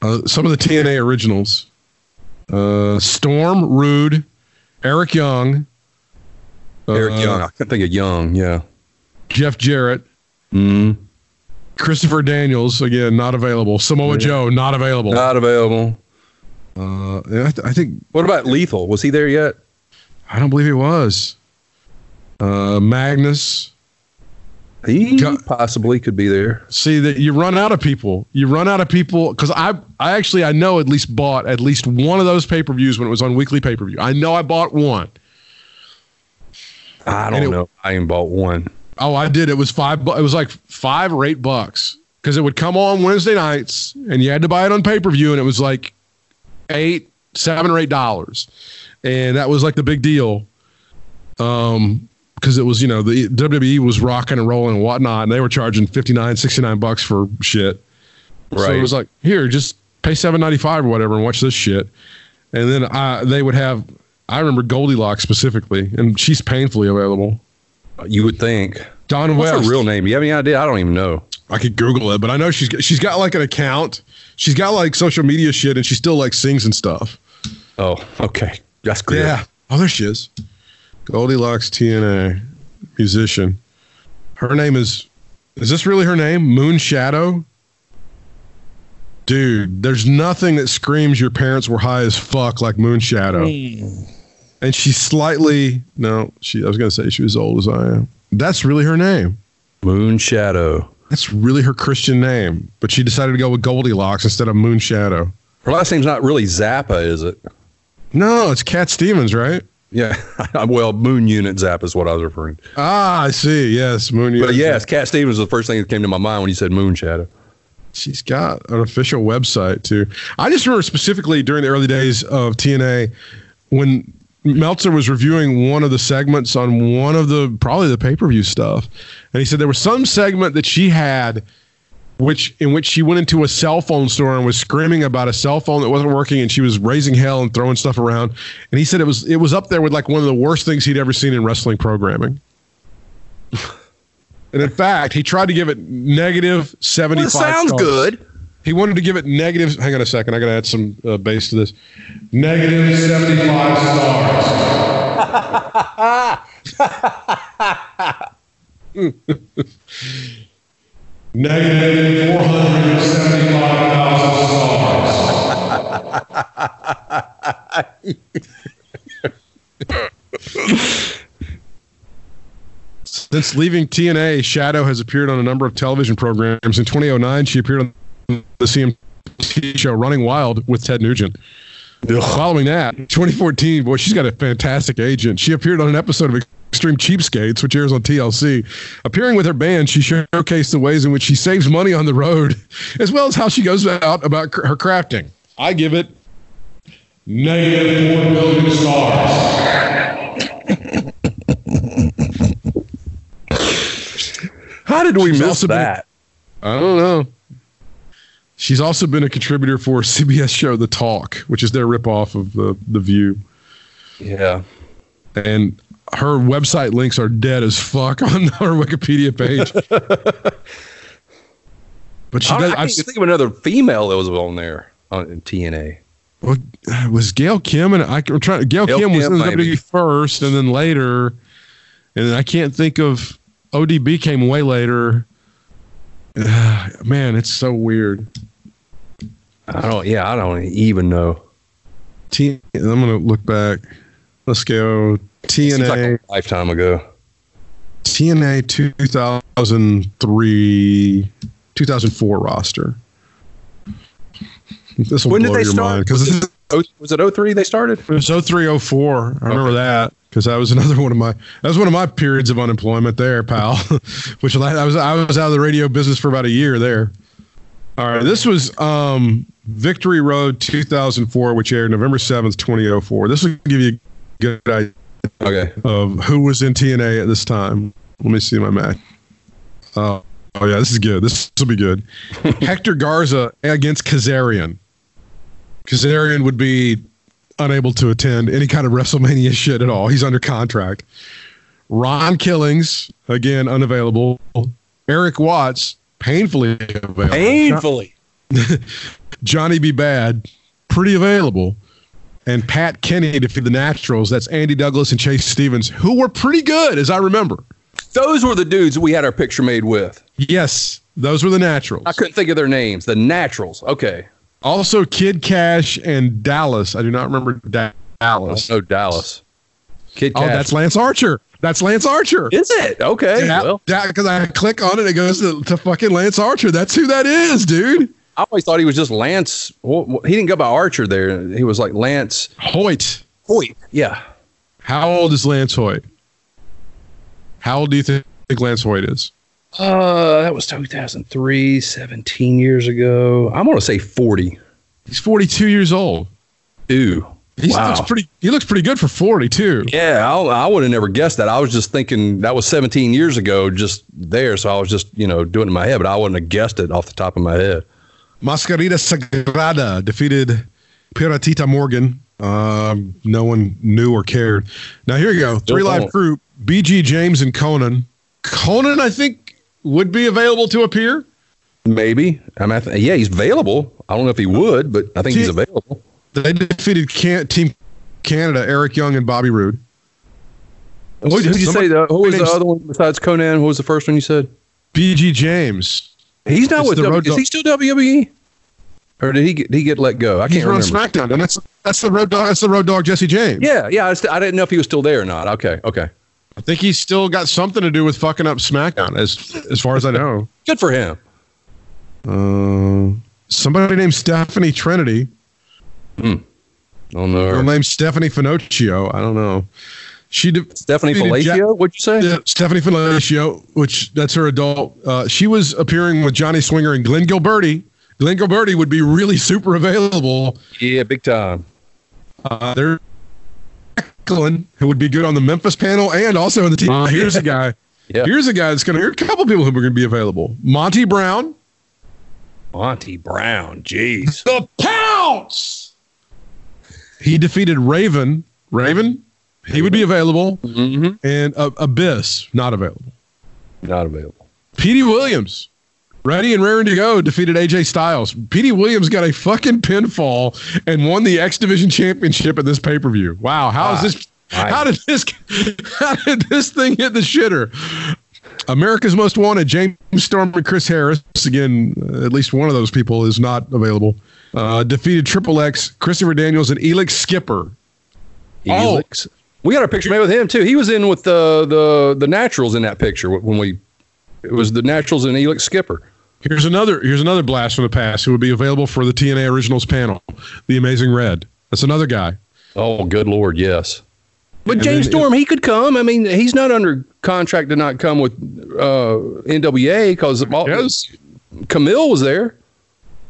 uh, some of the TNA originals: uh, Storm, Roode, Eric Young, Eric uh, Young. I can think of Young, yeah. Jeff Jarrett, Mm, Christopher Daniels. Again, not available. Samoa Joe, not available. not available. Uh, I, th- I think What about Lethal? Was he there yet? I don't believe he was. Uh, Magnus. He possibly could be there. See that you run out of people. You run out of people because I, I actually I know at least bought at least one of those pay per views when it was on weekly pay per view. I know I bought one. I don't it- know. I ain't bought one. Oh, I did. It was five. It was like five or eight bucks because it would come on Wednesday nights, and you had to buy it on pay per view, and it was like eight, seven or eight dollars, and that was like the big deal. Um, because it was you know the WWE was rocking and rolling and whatnot, and they were charging 59, 69 bucks for shit. So Right. it was like, here, just pay seven ninety five or whatever, and watch this shit. And then I, they would have. I remember Goldylocks specifically, and she's painfully available. You would think. Don What's West. her real name? You have any idea? I don't even know. I could Google it, but I know she's got- she's got like an account. She's got like social media shit, and she still like sings and stuff. Oh, okay. That's good. Oh, there she is. Goldylocks TNA musician. Her name is. Is this really her name? Moon Shadow. Dude, there's nothing that screams your parents were high as fuck like Moon Shadow. Hmm. And she's slightly no, she I was gonna say she was old as I am. That's really her name. Moon Shadow. That's really her Christian name. But she decided to go with Goldylocks instead of Moon Shadow. Her last name's not really Zappa, is it? No, it's Cat Stevens, right? Yeah. well, Moon Unit Zappa is what I was referring. to. Ah, I see. Yes, Moon. Unit. But yes, Cat Stevens was the first thing that came to my mind when you said Moon Shadow. she's got an official website too. I just remember specifically during the early days of TNA when Meltzer was reviewing one of the segments on one of the probably the pay per view stuff, and he said there was some segment that she had. Which in which she went into a cell phone store and was screaming about a cell phone that wasn't working, and she was raising hell and throwing stuff around. And he said it was it was up there with like one of the worst things he'd ever seen in wrestling programming. And in fact, he tried to give it negative 75. stars. good. He wanted to give it negative. Hang on a second. I got to add some uh, bass to this. Negative 75 stars. Negative 475,000 stars. Since leaving TNA, Shadow has appeared on a number of television programs. In 2009, she appeared on the CMT show Running Wild with Ted Nugent. Following that, 2014, boy, she's got a fantastic agent. She appeared on an episode of Extreme Cheapskates, which airs on TLC. Appearing with her band, she showcased the ways in which she saves money on the road, as well as how she goes out about cr- her crafting. I give it negative four million stars. How did we She's miss also been- that? I don't know. She's also been a contributor for CBS show The Talk, which is their ripoff of the The View. Yeah. and her website links are dead as fuck on her Wikipedia page. but she I, does. I can't think of another female that was on there on in TNA. well, was Gail Kim and I, am trying. Gail, Gail Kim was Kim, in the. WWE first, and then later, and then I can't think of ODB came way later. man, it's so weird. I don't. Yeah, I don't even know. T, I'm gonna look back. Let's go. Seems like TNA. a lifetime ago. TNA 2003, 2004 roster. This will When did blow they your start? mind because Was Oh, was it 03 they started? it was 0304. I remember that because that was another one of my that was one of my periods of unemployment there, pal. Which I was I was out of the radio business for about a year there. All right, this was um, Victory Road 2004, which aired November 7th, 2004. This will give you a good idea Okay. of who was in TNA at this time. Let me see my Mac. Uh, oh yeah, this is good. This will be good. Hector Garza against Kazarian. Kazarian would be unable to attend any kind of WrestleMania shit at all. He's under contract. Ron Killings again unavailable. Eric Watts painfully available. Painfully. Johnny B. Badd, pretty available. And Pat Kenny defeated the Naturals. That's Andy Douglas and Chase Stevens, who were pretty good, as I remember. Those were the dudes we had our picture made with. Yes, those were the Naturals. I couldn't think of their names. The Naturals. Okay. Also, Kid Cash and Dallas. I do not remember Da- Dallas. No Dallas. Kid Cash. Oh, Cash. that's Lance Archer. That's Lance Archer. Is it? Okay. well, because I click on it, it goes to, to fucking Lance Archer. That's who that is, dude. I always thought he was just Lance. Well, he didn't go by Archer there. He was like Lance Hoyt. Hoyt. Yeah. How old is Lance Hoyt? How old do you think Lance Hoyt is? Uh, that was 2003, 17 years ago. I'm going to say 40. He's 42 years old. Ooh. He wow. looks pretty. He looks pretty good for 40 too. Yeah, I, I would have never guessed that. I was just thinking that was 17 years ago, just there. So I was just, you know, doing it in my head, but I wouldn't have guessed it off the top of my head. Mascarita Sagrada defeated Piratita Morgan. Um, no one knew or cared. Now here you go. Three Still live group: BG James and Konnan. Konnan, I think, would be available to appear. Maybe. I mean, I th- yeah, he's available. I don't know if he would, but I think he's available. They defeated can- Team Canada, Eric Young and Bobby Roode. Who did you say? The, who was the other one besides Konnan? Who was the first one you said? BG James. He's not It's with the W. Is Dog- he still WWE? Or did he get, did he get let go? I He's can't on remember. SmackDown, and that's that's the road dog. That's the road dog, Jesse James. Yeah, yeah. I, st- I didn't know if he was still there or not. Okay, okay. I think he's still got something to do with fucking up SmackDown, as as far as I know. Good for him. Uh, somebody named Stephanie Trinity. Oh no. Her name's Stephanie Finochio. I don't know. She de- Stephanie Ja- what'd you say? Yeah, Stephanie Finochio, which that's her adult. Uh, she was appearing with Johnny Swinger and Glenn Gilberti. Glenn Gilberti would be really super available. Yeah, big time. Uh, there, Glenn, who would be good on the Memphis panel and also on the team. Uh, here's a guy. Yeah. Here's a guy that's going to. Here's a couple people who are going to be available. Monty Brown. Monty Brown. Jeez. The Pounce. He defeated Raven. Raven. He would be available. mm-hmm. And uh, Abyss not available. Not available. Petey Williams, ready and raring to go, defeated AJ Styles. Petey Williams got a fucking pinfall and won the X Division Championship at this pay per view. Wow, how is this? Nice. How did this? How did this thing hit the shitter? America's Most Wanted, James Storm and Chris Harris. Again, at least one of those people is not available. Uh, defeated Triple X, Christopher Daniels, and Elix Skipper. Oh. Elix. We got our picture made with him too. He was in with the the the Naturals in that picture when we. It was the Naturals and Elix Skipper. Here's another. Here's another blast from the past who would be available for the TNA Originals panel. The Amazing Red. That's another guy. Oh, good lord, yes. But And James then Storm, he could come. I mean, he's not under contract to not come with uh, NWA because Yes. Kamille was there.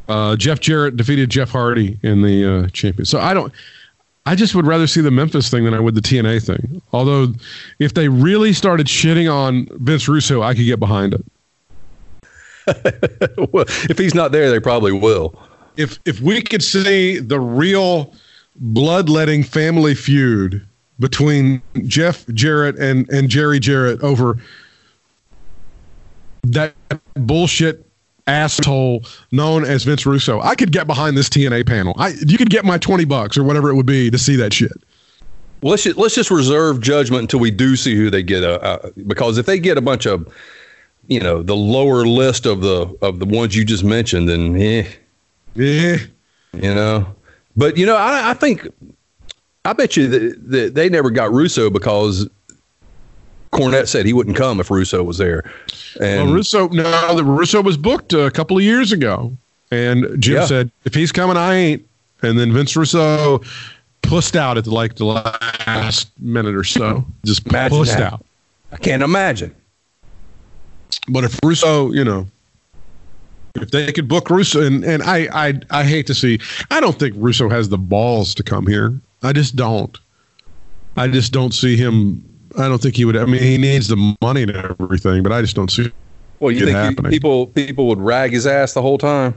Uh, Jeff Jarrett defeated Jeff Hardy in the uh, champion. So I don't. I just would rather see the Memphis thing than I would the TNA thing. Although, if they really started shitting on Vince Russo, I could get behind it. well, if he's not there, they probably will. If if we could see the real bloodletting family feud between Jeff Jarrett and and Jerry Jarrett over that bullshit asshole known as Vince Russo, I could get behind this TNA panel. I you could get my twenty bucks or whatever it would be to see that shit. Well, let's just, let's just reserve judgment until we do see who they get. Uh, uh, because if they get a bunch of, you know, the lower list of the of the ones you just mentioned, then eh, Yeah. you know. But you know, I, I think I bet you that, that they never got Russo because Cornette said he wouldn't come if Russo was there. And Well, Russo, no, the Russo was booked a couple of years ago, and Jim Yeah. said, "If he's coming, I ain't." And then Vince Russo pussed out at the, like the last minute or so, just Imagine pussed that. out. I can't imagine. But if Russo, you know, if they could book Russo, and and I I I hate to see, I don't think Russo has the balls to come here. I just don't. I just don't see him. I don't think he would. I mean, he needs the money and everything, but I just don't see Well, you think happening. people people would rag his ass the whole time?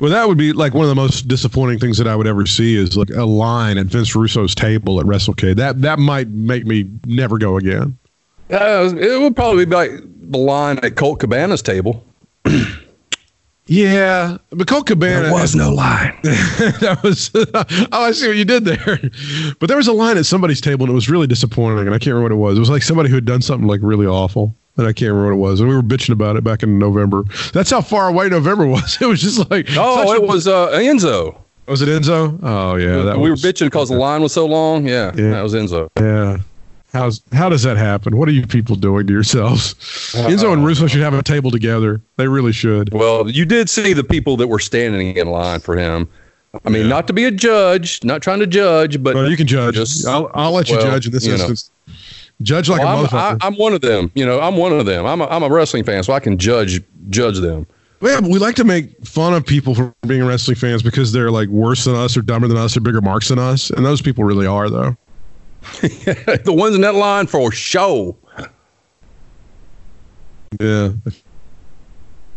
Well, that would be like one of the most disappointing things that I would ever see is like a line at Vince Russo's table at WrestleCade. That that might make me never go again. Uh, it would probably be like the line at Colt Cabana's table. Yeah, but Colt Cabana. There was no line. that was. oh, I see what you did there. But there was a line at somebody's table and it was really disappointing, and I can't remember what it was. It was like somebody who had done something like really awful, and I can't remember what it was. And we were bitching about it back in November. That's how far away November was. It was just like. Oh, it a- was uh, Enzo. Was it Enzo? Oh yeah, that we was, were bitching because the line was so long. Yeah, Yeah. that was Enzo. Yeah. How's how does that happen? What are you people doing to yourselves? Enzo and Russo should have a table together. They really should. Well, you did see the people that were standing in line for him. I mean, not to be a judge, not trying to judge, but Well, you can judge. Just- I'll, I'll let you well, judge in this you know. instance. Judge like Well, a I'm, motherfucker. I, I'm one of them. You know, I'm one of them. I'm a, I'm a wrestling fan, so I can judge judge them. yeah, we like to make fun of people for being wrestling fans because they're like worse than us or dumber than us or bigger marks than us, and those people really are though. the ones in that line for show. Yeah.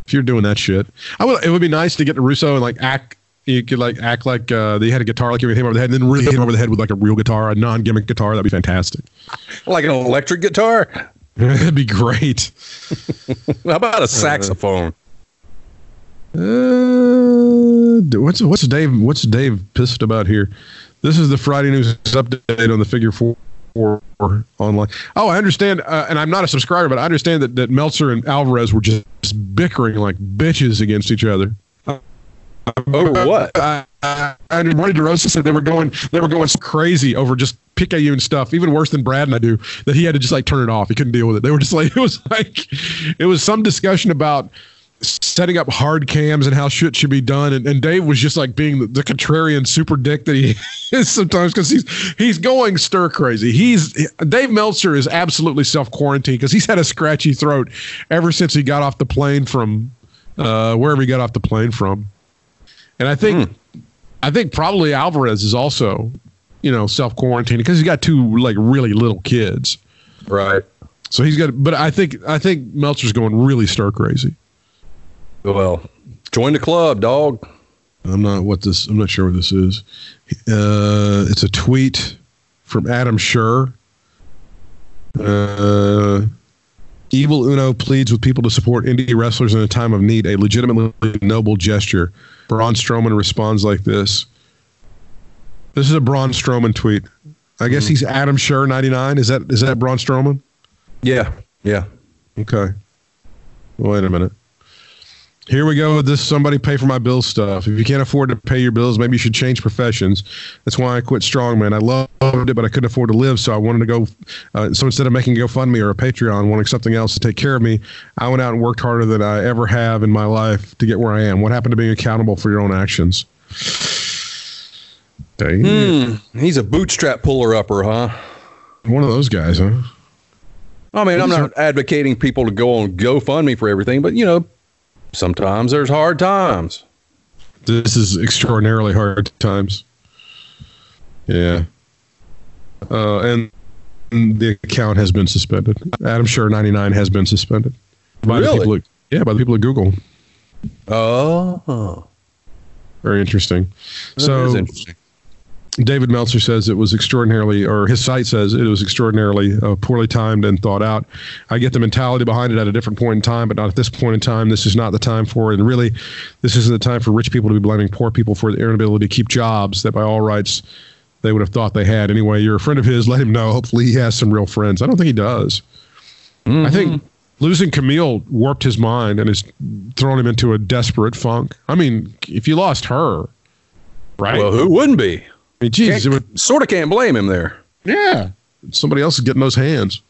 If you're doing that shit, I would. It would be nice to get to Russo and like act. You could like act like uh, they had a guitar, like you hit him over the head, and then really hit him over the head with like a real guitar, a non-gimmick guitar. That'd be fantastic. Like an electric guitar. That'd be great. How about a saxophone? Uh, what's what's Dave? What's Dave pissed about here? This is the Friday news update on the Figure Four online. Oh, I understand, uh, and I'm not a subscriber, but I understand that that Meltzer and Alvarez were just bickering like bitches against each other. Over what? I, I, and Marty DeRosa said they were going they were going crazy over just Picayune stuff, even worse than Brad and I do. That he had to just like turn it off. He couldn't deal with it. They were just like it was like it was some discussion about setting up hard cams and how shit should be done. And, and Dave was just like being the, the contrarian super dick that he is sometimes because he's he's going stir crazy. He's Dave Meltzer is absolutely self quarantined because he's had a scratchy throat ever since he got off the plane from uh, wherever he got off the plane from. And I think I think probably Alvarez is also, you know, self quarantined because he's got two like really little kids. Right. So he's got, but I think I think Meltzer's going really stir crazy. Well, join the club, dog. I'm not what this. I'm not sure what this is. Uh, it's a tweet from Adam Scherr. Uh, Evil Uno pleads with people to support indie wrestlers in a time of need, a legitimately noble gesture. Braun Strowman responds like this. This is a Braun Strowman tweet. I guess he's Adam Scherr 99. Is that is that Braun Strowman? Yeah. Yeah. Okay. Wait a minute. Here we go with this somebody pay for my bills stuff. If you can't afford to pay your bills, maybe you should change professions. That's why I quit Strongman. I loved it, but I couldn't afford to live, so I wanted to go. Uh, so instead of making GoFundMe or a Patreon, wanting something else to take care of me, I went out and worked harder than I ever have in my life to get where I am. What happened to being accountable for your own actions? Dang. He's a bootstrap puller upper, huh? One of those guys, huh? I mean, I'm not advocating people to go on GoFundMe for everything, but you know, sometimes there's hard times. This is extraordinarily hard times. Yeah. Uh, and the account has been suspended. Adam Scherr 99 has been suspended. By the Really? people at, yeah, by the people at Google. Oh, Very interesting. that is so interesting. David Meltzer says it was extraordinarily, or his site says it was extraordinarily uh, poorly timed and thought out. I get the mentality behind it at a different point in time, but not at this point in time. This is not the time for it. And really, this isn't the time for rich people to be blaming poor people for their inability to keep jobs that by all rights they would have thought they had. Anyway, you're a friend of his. Let him know. Hopefully, he has some real friends. I don't think he does. I think losing Kamille warped his mind and has thrown him into a desperate funk. I mean, if you lost her, right? Well, who wouldn't be? I mean, geez, it would, Sort of can't blame him there. yeah. Somebody else is getting those hands.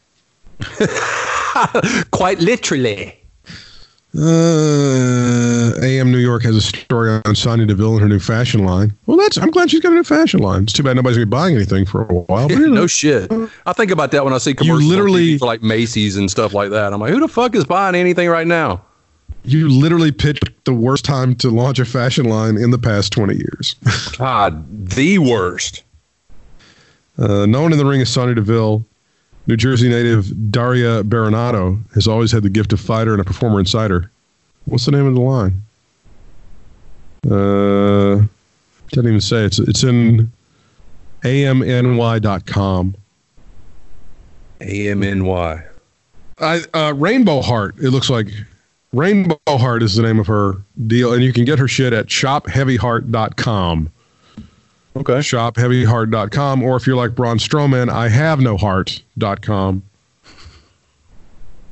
Quite literally. Uh, AM New York has a story on Sonya Deville and her new fashion line. Well, that's I'm glad she's got a new fashion line. It's too bad nobody's gonna be buying anything for a while. But no shit. I think about that when I see commercials on literally- for like Macy's and stuff like that. I'm like, who the fuck is buying anything right now? You literally picked the worst time to launch a fashion line in the past 20 years. God, the worst. Uh, known in the ring as Sonya Deville, New Jersey native Daria Berenato has always had the gift of fighter and a performer insider. What's the name of the line? Uh, can't even say. It's it's in amny.com. AMNY. I uh, Rainbow Heart. It looks like Rainbow Heart is the name of her deal, and you can get her shit at shopheavyheart.com. Okay. Shopheavyheart.com, or if you're like Braun Strowman, I have no heart.com.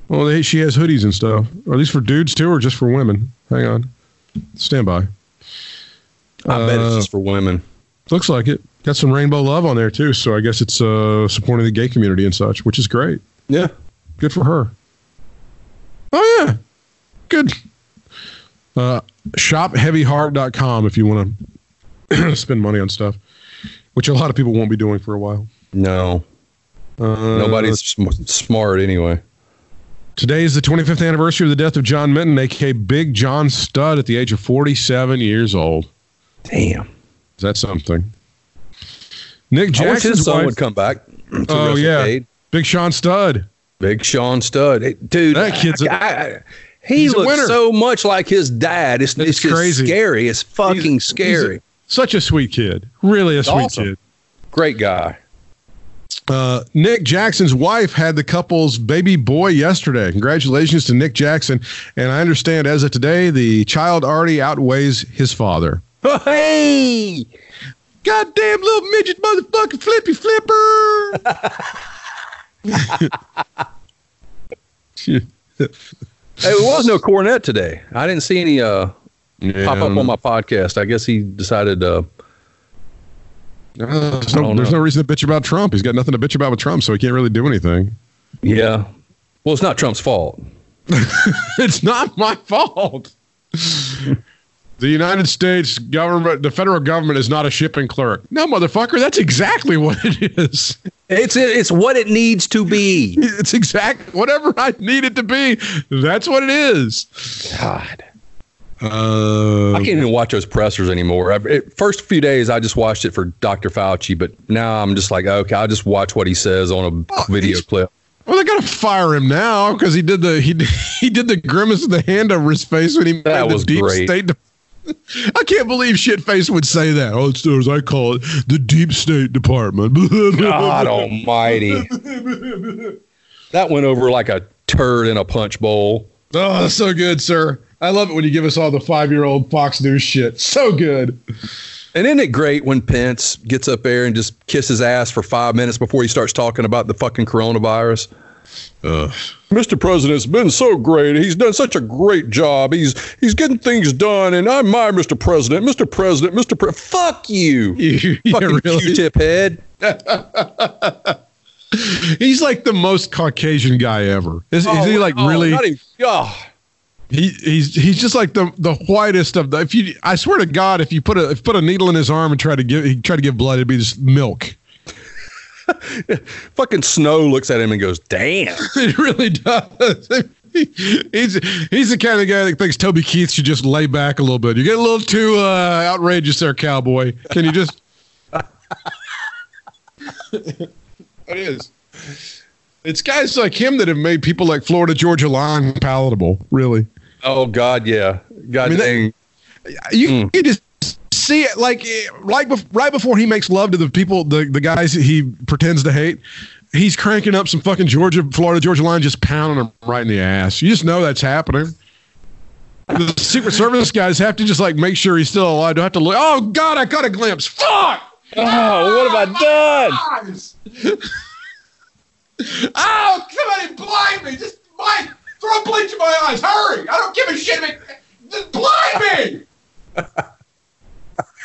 Well, they, she has hoodies and stuff. Are these for dudes too, or just for women? Hang on, stand by. I bet it's Uh, just for women. Looks like it. Got some rainbow love on there too, so I guess it's uh, supporting the gay community and such, which is great. Yeah. Good for her. Oh yeah, good. Uh, shopheavyheart.com if you want to spend money on stuff, which a lot of people won't be doing for a while. No. Uh, Nobody's sm- smart anyway. Today is the 25th anniversary of the death of John Minton, aka Big John Studd, at the age of 47 years old. Damn. Is that something? Nick I Jackson's his son wife- would come back. Oh yeah. Big Sean Stud. Big Sean Stud. Hey, dude, That kid's a- I- I- he he's looks so much like his dad. It's, it's, It's just crazy. scary. It's fucking He's- scary. he's a- such a sweet kid. Really a sweet awesome. kid. Great guy. Uh, Nick Jackson's wife had the couple's baby boy yesterday. Congratulations to Nick Jackson. And I understand as of today, the child already outweighs his father. Hey, Goddamn little midget motherfucking flippy flipper. Hey, there was no Cornette today. I didn't see any uh, pop up on my podcast. I guess he decided. Uh, Uh, there's no, there's no reason to bitch about Trump. He's got nothing to bitch about with Trump, so he can't really do anything. yeah. Well, it's not Trump's fault. it's not my fault. the United States government, the federal government is not a shipping clerk. No, motherfucker, that's exactly what it is. It's it's what it needs to be. It's exact whatever I need it to be. That's what it is. God. Uh, I can't even watch those pressers anymore. I, it, first few days, I just watched it for Dr. Fauci, but now I'm just like, okay, I'll just watch what he says on a Oh, video clip. well, they gotta fire him now because he did the he he did the grimace of the hand over his face when he That made was the deep great. state. I can't believe shitface would say that. Oh, it's as I call it, the deep state department. God almighty. That went over like a turd in a punch bowl. Oh, that's so good, sir. I love it when you give us all the five year old Fox News shit. So good. And isn't it great when Pence gets up there and just kisses ass for five minutes before he starts talking about the fucking coronavirus? Uh, Mr. President's been so great. He's done such a great job. He's he's getting things done, and I'm my Mr. President, Mr. President, Mr. Pre. Fuck you, You- fucking really. Q-tip head. He's like the most Caucasian guy ever. Is, is he oh, like Oh, really? Not even, oh, He he's he's just like the the whitest of the. If you, I swear to God, if you put a if put a needle in his arm and try to give he try to give blood, it'd be just milk. Fucking Snow looks at him and goes, "Damn." It really does. he's he's the kind of guy that thinks Toby Keith should just lay back a little bit. You get a little too uh, outrageous there, cowboy. Can you just? it is. It's guys like him that have made people like Florida Georgia Line palatable. Really, Oh God, yeah. God I mean, that- dang. you can just see it like like right before he makes love to the people, the the guys that he pretends to hate. He's cranking up some fucking Georgia, Florida Georgia Line, just pounding them right in the ass. You just know that's happening. The Secret Service guys have to just like make sure he's still alive. Don't have to look. Oh God, I got a glimpse. Fuck! Oh, what have I done? Oh, somebody blind me! Just blind. Throw bleach in my eyes. Hurry! I don't give a shit. Just blind me.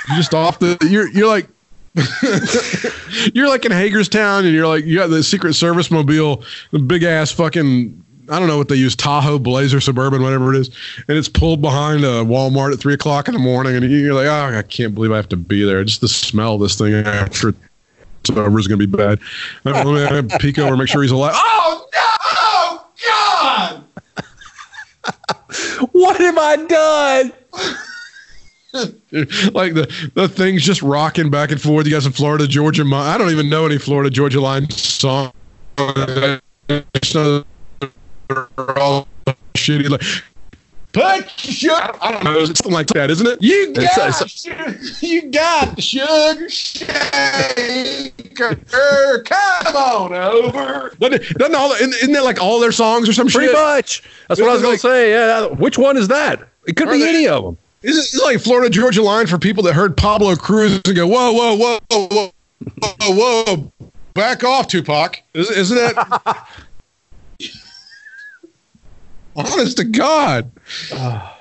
You're just off the. You're you're like. you're like in Hagerstown, and you're like you got the Secret Service mobile, the big ass fucking. I don't know what they use, Tahoe, Blazer, Suburban, whatever it is, and it's pulled behind a Walmart at three o'clock in the morning, and you're like, oh, I can't believe I have to be there. Just the smell of this thing after it's over is going to be bad. Let me peek over, make sure he's alive. Oh no! God! What have I done? like the the thing's just rocking back and forth. You got some Florida Georgia. I don't even know any Florida Georgia line song. I just know they're all shitty. Like, put sugar. I don't know. It's something like that, isn't it? You got it's- sugar. You got the sugar shaker. Come on over. Doesn't, doesn't all isn't, isn't that like all their songs or some Pretty shit? much. That's what I was going to say. Yeah. Which one is that? It could be they- any of them. Is it it's like Florida Georgia line for people that heard Pablo Cruise and go, whoa, whoa, whoa, whoa, whoa, whoa, back off, Tupac? Is, isn't that? Honest to God.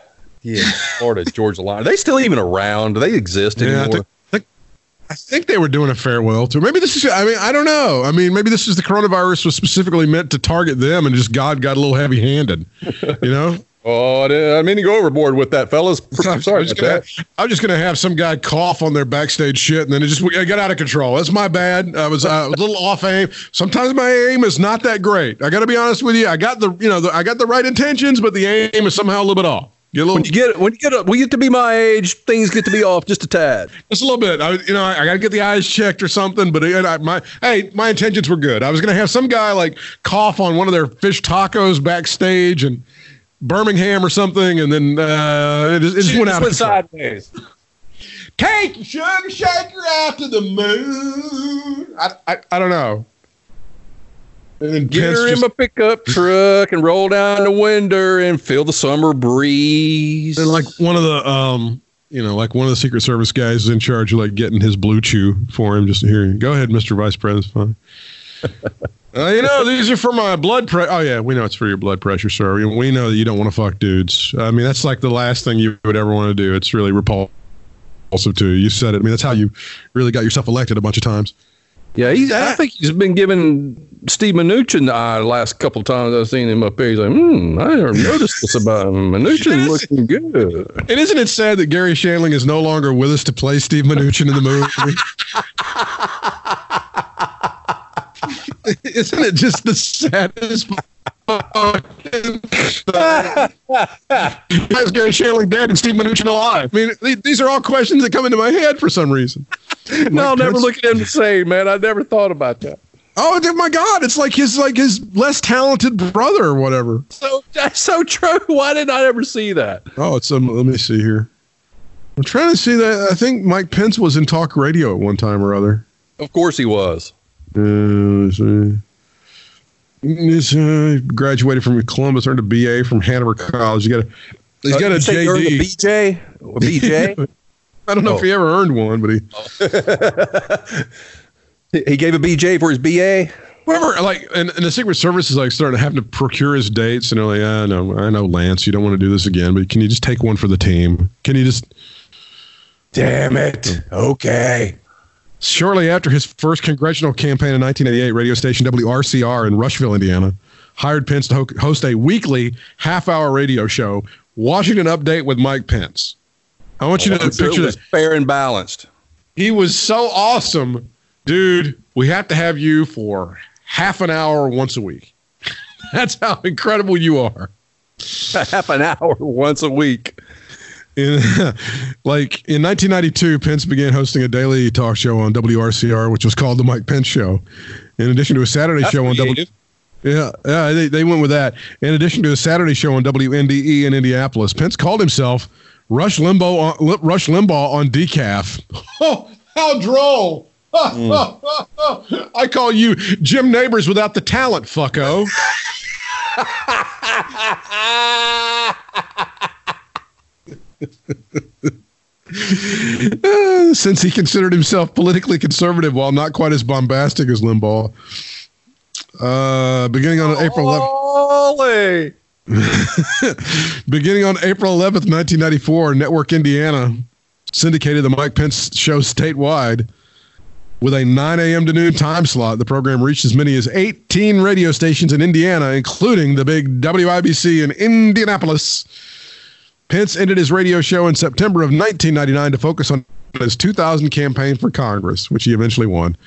Yeah. Florida Georgia Line. Are they still even around? Do they exist Yeah, I anymore? think, think- I think they were doing a farewell tour. Maybe this is, I mean, I don't know. I mean, maybe this is the coronavirus was specifically meant to target them and just God got a little heavy handed, you know? Oh, I didn't, mean to go overboard with that, fellas. I'm sorry I'm just, gonna, that. I'm just gonna have some guy cough on their backstage shit, and then it just it got out of control. That's my bad. I was uh, a little off aim. Sometimes my aim is not that great. I got to be honest with you. I got the you know the, I got the right intentions, but the aim is somehow a little bit off. Get a little, When you get when you get up, we get to be my age, things get to be off just a tad. just a little bit. I, you know, I, I got to get the eyes checked or something. But it, I, my hey, my intentions were good. I was gonna have some guy like cough on one of their fish tacos backstage and. Birmingham or something, and then uh, it, just- it just went out of control. sideways. Take your sugar shaker out to the moon. I, I, I don't know. And then Get Pence her in my pickup truck and roll down the window and feel the summer breeze. and like one of the um, you know, like one of the Secret Service guys is in charge of like getting his blue chew for him. Just here, go ahead, Mister Vice President. Uh, you know, these are for my blood pressure. Oh yeah, we know it's for your blood pressure, sir. We, we know that you don't want to fuck dudes. I mean, that's like the last thing you would ever want to do. It's really repulsive to you. You said it. I mean, that's how you really got yourself elected a bunch of times. Yeah, he's, I think he's been giving Steve Mnuchin the eye the last couple of times I've seen him up here. He's like, hmm, I never noticed this about him. Mnuchin looking good. And isn't it sad that Garry Shandling is no longer with us to play Steve Mnuchin in the movie? isn't it just the saddest? fucking thing? Why Garry Shandling dead and Steve Mnuchin alive? I mean, these are all questions that come into my head for some reason. No, I'll never Prince- look at him the same, man. I never thought about that. Oh dude, my God! It's like his like his less talented brother or whatever. So that's so true. Why did I ever see that? Oh, it's um. Let me see here. I'm trying to see that. I think Mike Pence was in talk radio at one time or other. Of course he was. Uh. He's uh, graduated from Columbus, earned a BA from Hanover College. He got a, he's got a You say you're JD. BJ? Or BJ? I don't know Oh. if he ever earned one, but he he gave a BJ for his BA. whoever like and, and the Secret Service is like starting to have to procure his dates, and they're like, I know, I know, Lance, you don't want to do this again, but can you just take one for the team? Can you just Damn it. Okay. Shortly after his first congressional campaign in 1988, radio station WRCR in Rushville, Indiana, hired Pence to ho- host a weekly half-hour radio show, Washington Update with Mike Pence. I want you to I'm sure picture this. fair and balanced. He was so awesome, dude. We have to have you for half an hour once a week. That's how incredible you are. Half an hour once a week. In, like in 1992, Pence began hosting a daily talk show on WRCR, which was called the Mike Pence Show. In addition to a Saturday That's show on W, yeah, yeah, they, they went with that. In addition to a Saturday show on WNDE in Indianapolis, Pence called himself Rush Limbaugh on, Rush Limbaugh on decaf. Oh, how droll! Mm. I call you Jim Nabors without the talent, fucko. Uh, since he considered himself politically conservative while not quite as bombastic as Limbaugh. Uh, beginning on April 11th, Holy. beginning on April 11th, 1994, Network Indiana syndicated the Mike Pence show statewide with a 9 a.m. to noon time slot. The program reached as many as 18 radio stations in Indiana, including the big WIBC in Indianapolis. Pence ended his radio show in September of 1999 to focus on his 2000 campaign for Congress, which he eventually won.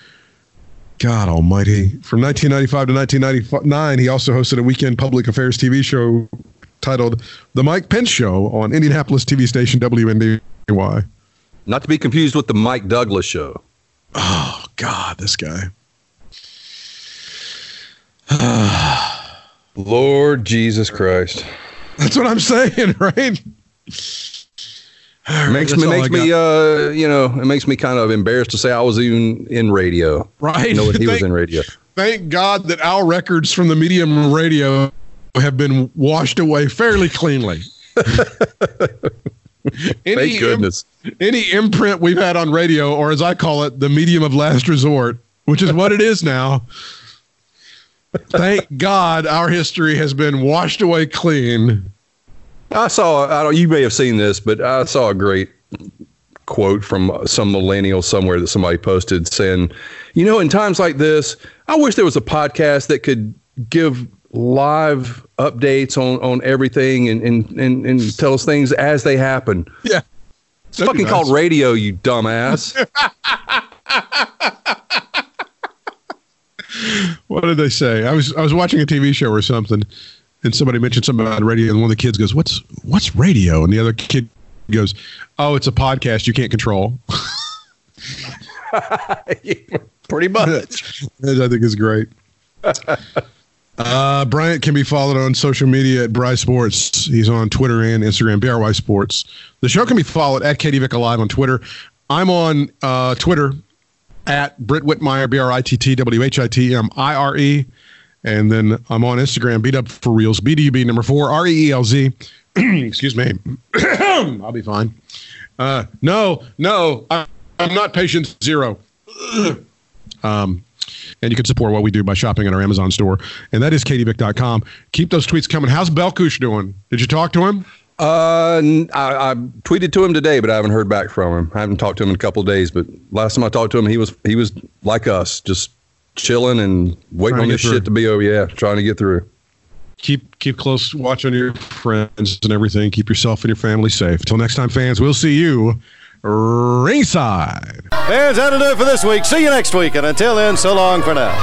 God almighty. From 1995 to 1999, he also hosted a weekend public affairs TV show titled The Mike Pence Show on Indianapolis TV station WNDY. Not to be confused with the Mike Douglas show. Oh, God, this guy. Lord Jesus Christ. That's what I'm saying, right? Makes me makes me uh you know, it makes me kind of embarrassed to say I was even in radio. Right. You know when he was in radio. Thank God that our records from the medium radio have been washed away fairly cleanly. any, Thank goodness. Im- any imprint we've had on radio, or as I call it, the medium of last resort, which is what it is now. Thank God our history has been washed away clean. I saw I don't you may have seen this, but I saw a great quote from some millennial somewhere that somebody posted saying, "You know, in times like this, I wish there was a podcast that could give live updates on on everything and and and, and tell us things as they happen. Yeah. It's fucking called radio, you dumbass. What did they say? I was I was watching a TV show or something, and somebody mentioned something about radio, and one of the kids goes, "What's what's radio?" And the other kid goes, "Oh, it's a podcast you can't control." Pretty much. I think is great. Uh, Bryant can be followed on social media at Bry Sports. He's on Twitter and Instagram, BRY Sports. The show can be followed at Katie Vick Alive on Twitter. I'm on uh, Twitter at Britt Whitmire, B R I T T W H I T M I R E. And then I'm on Instagram, beat up for reels, BDUB number four, R E E L Z. Excuse me. I'll be fine. Uh, no, no, I'm not patient zero. um, and you can support what we do by shopping at our Amazon store. And that is katievick.com. Keep those tweets coming. How's Belkush doing? Did you talk to him? Uh, n- I, I tweeted to him today, but I haven't heard back from him. I haven't talked to him in a couple of days, but last time I talked to him, he was he was like us, just chilling and waiting Trying on this through. shit to be over. Yeah, trying to get through. Keep keep close watch on your friends and everything. Keep yourself and your family safe. Till next time, fans, we'll see you ringside. Fans, that'll do it for this week. See you next week. And until then, so long for now.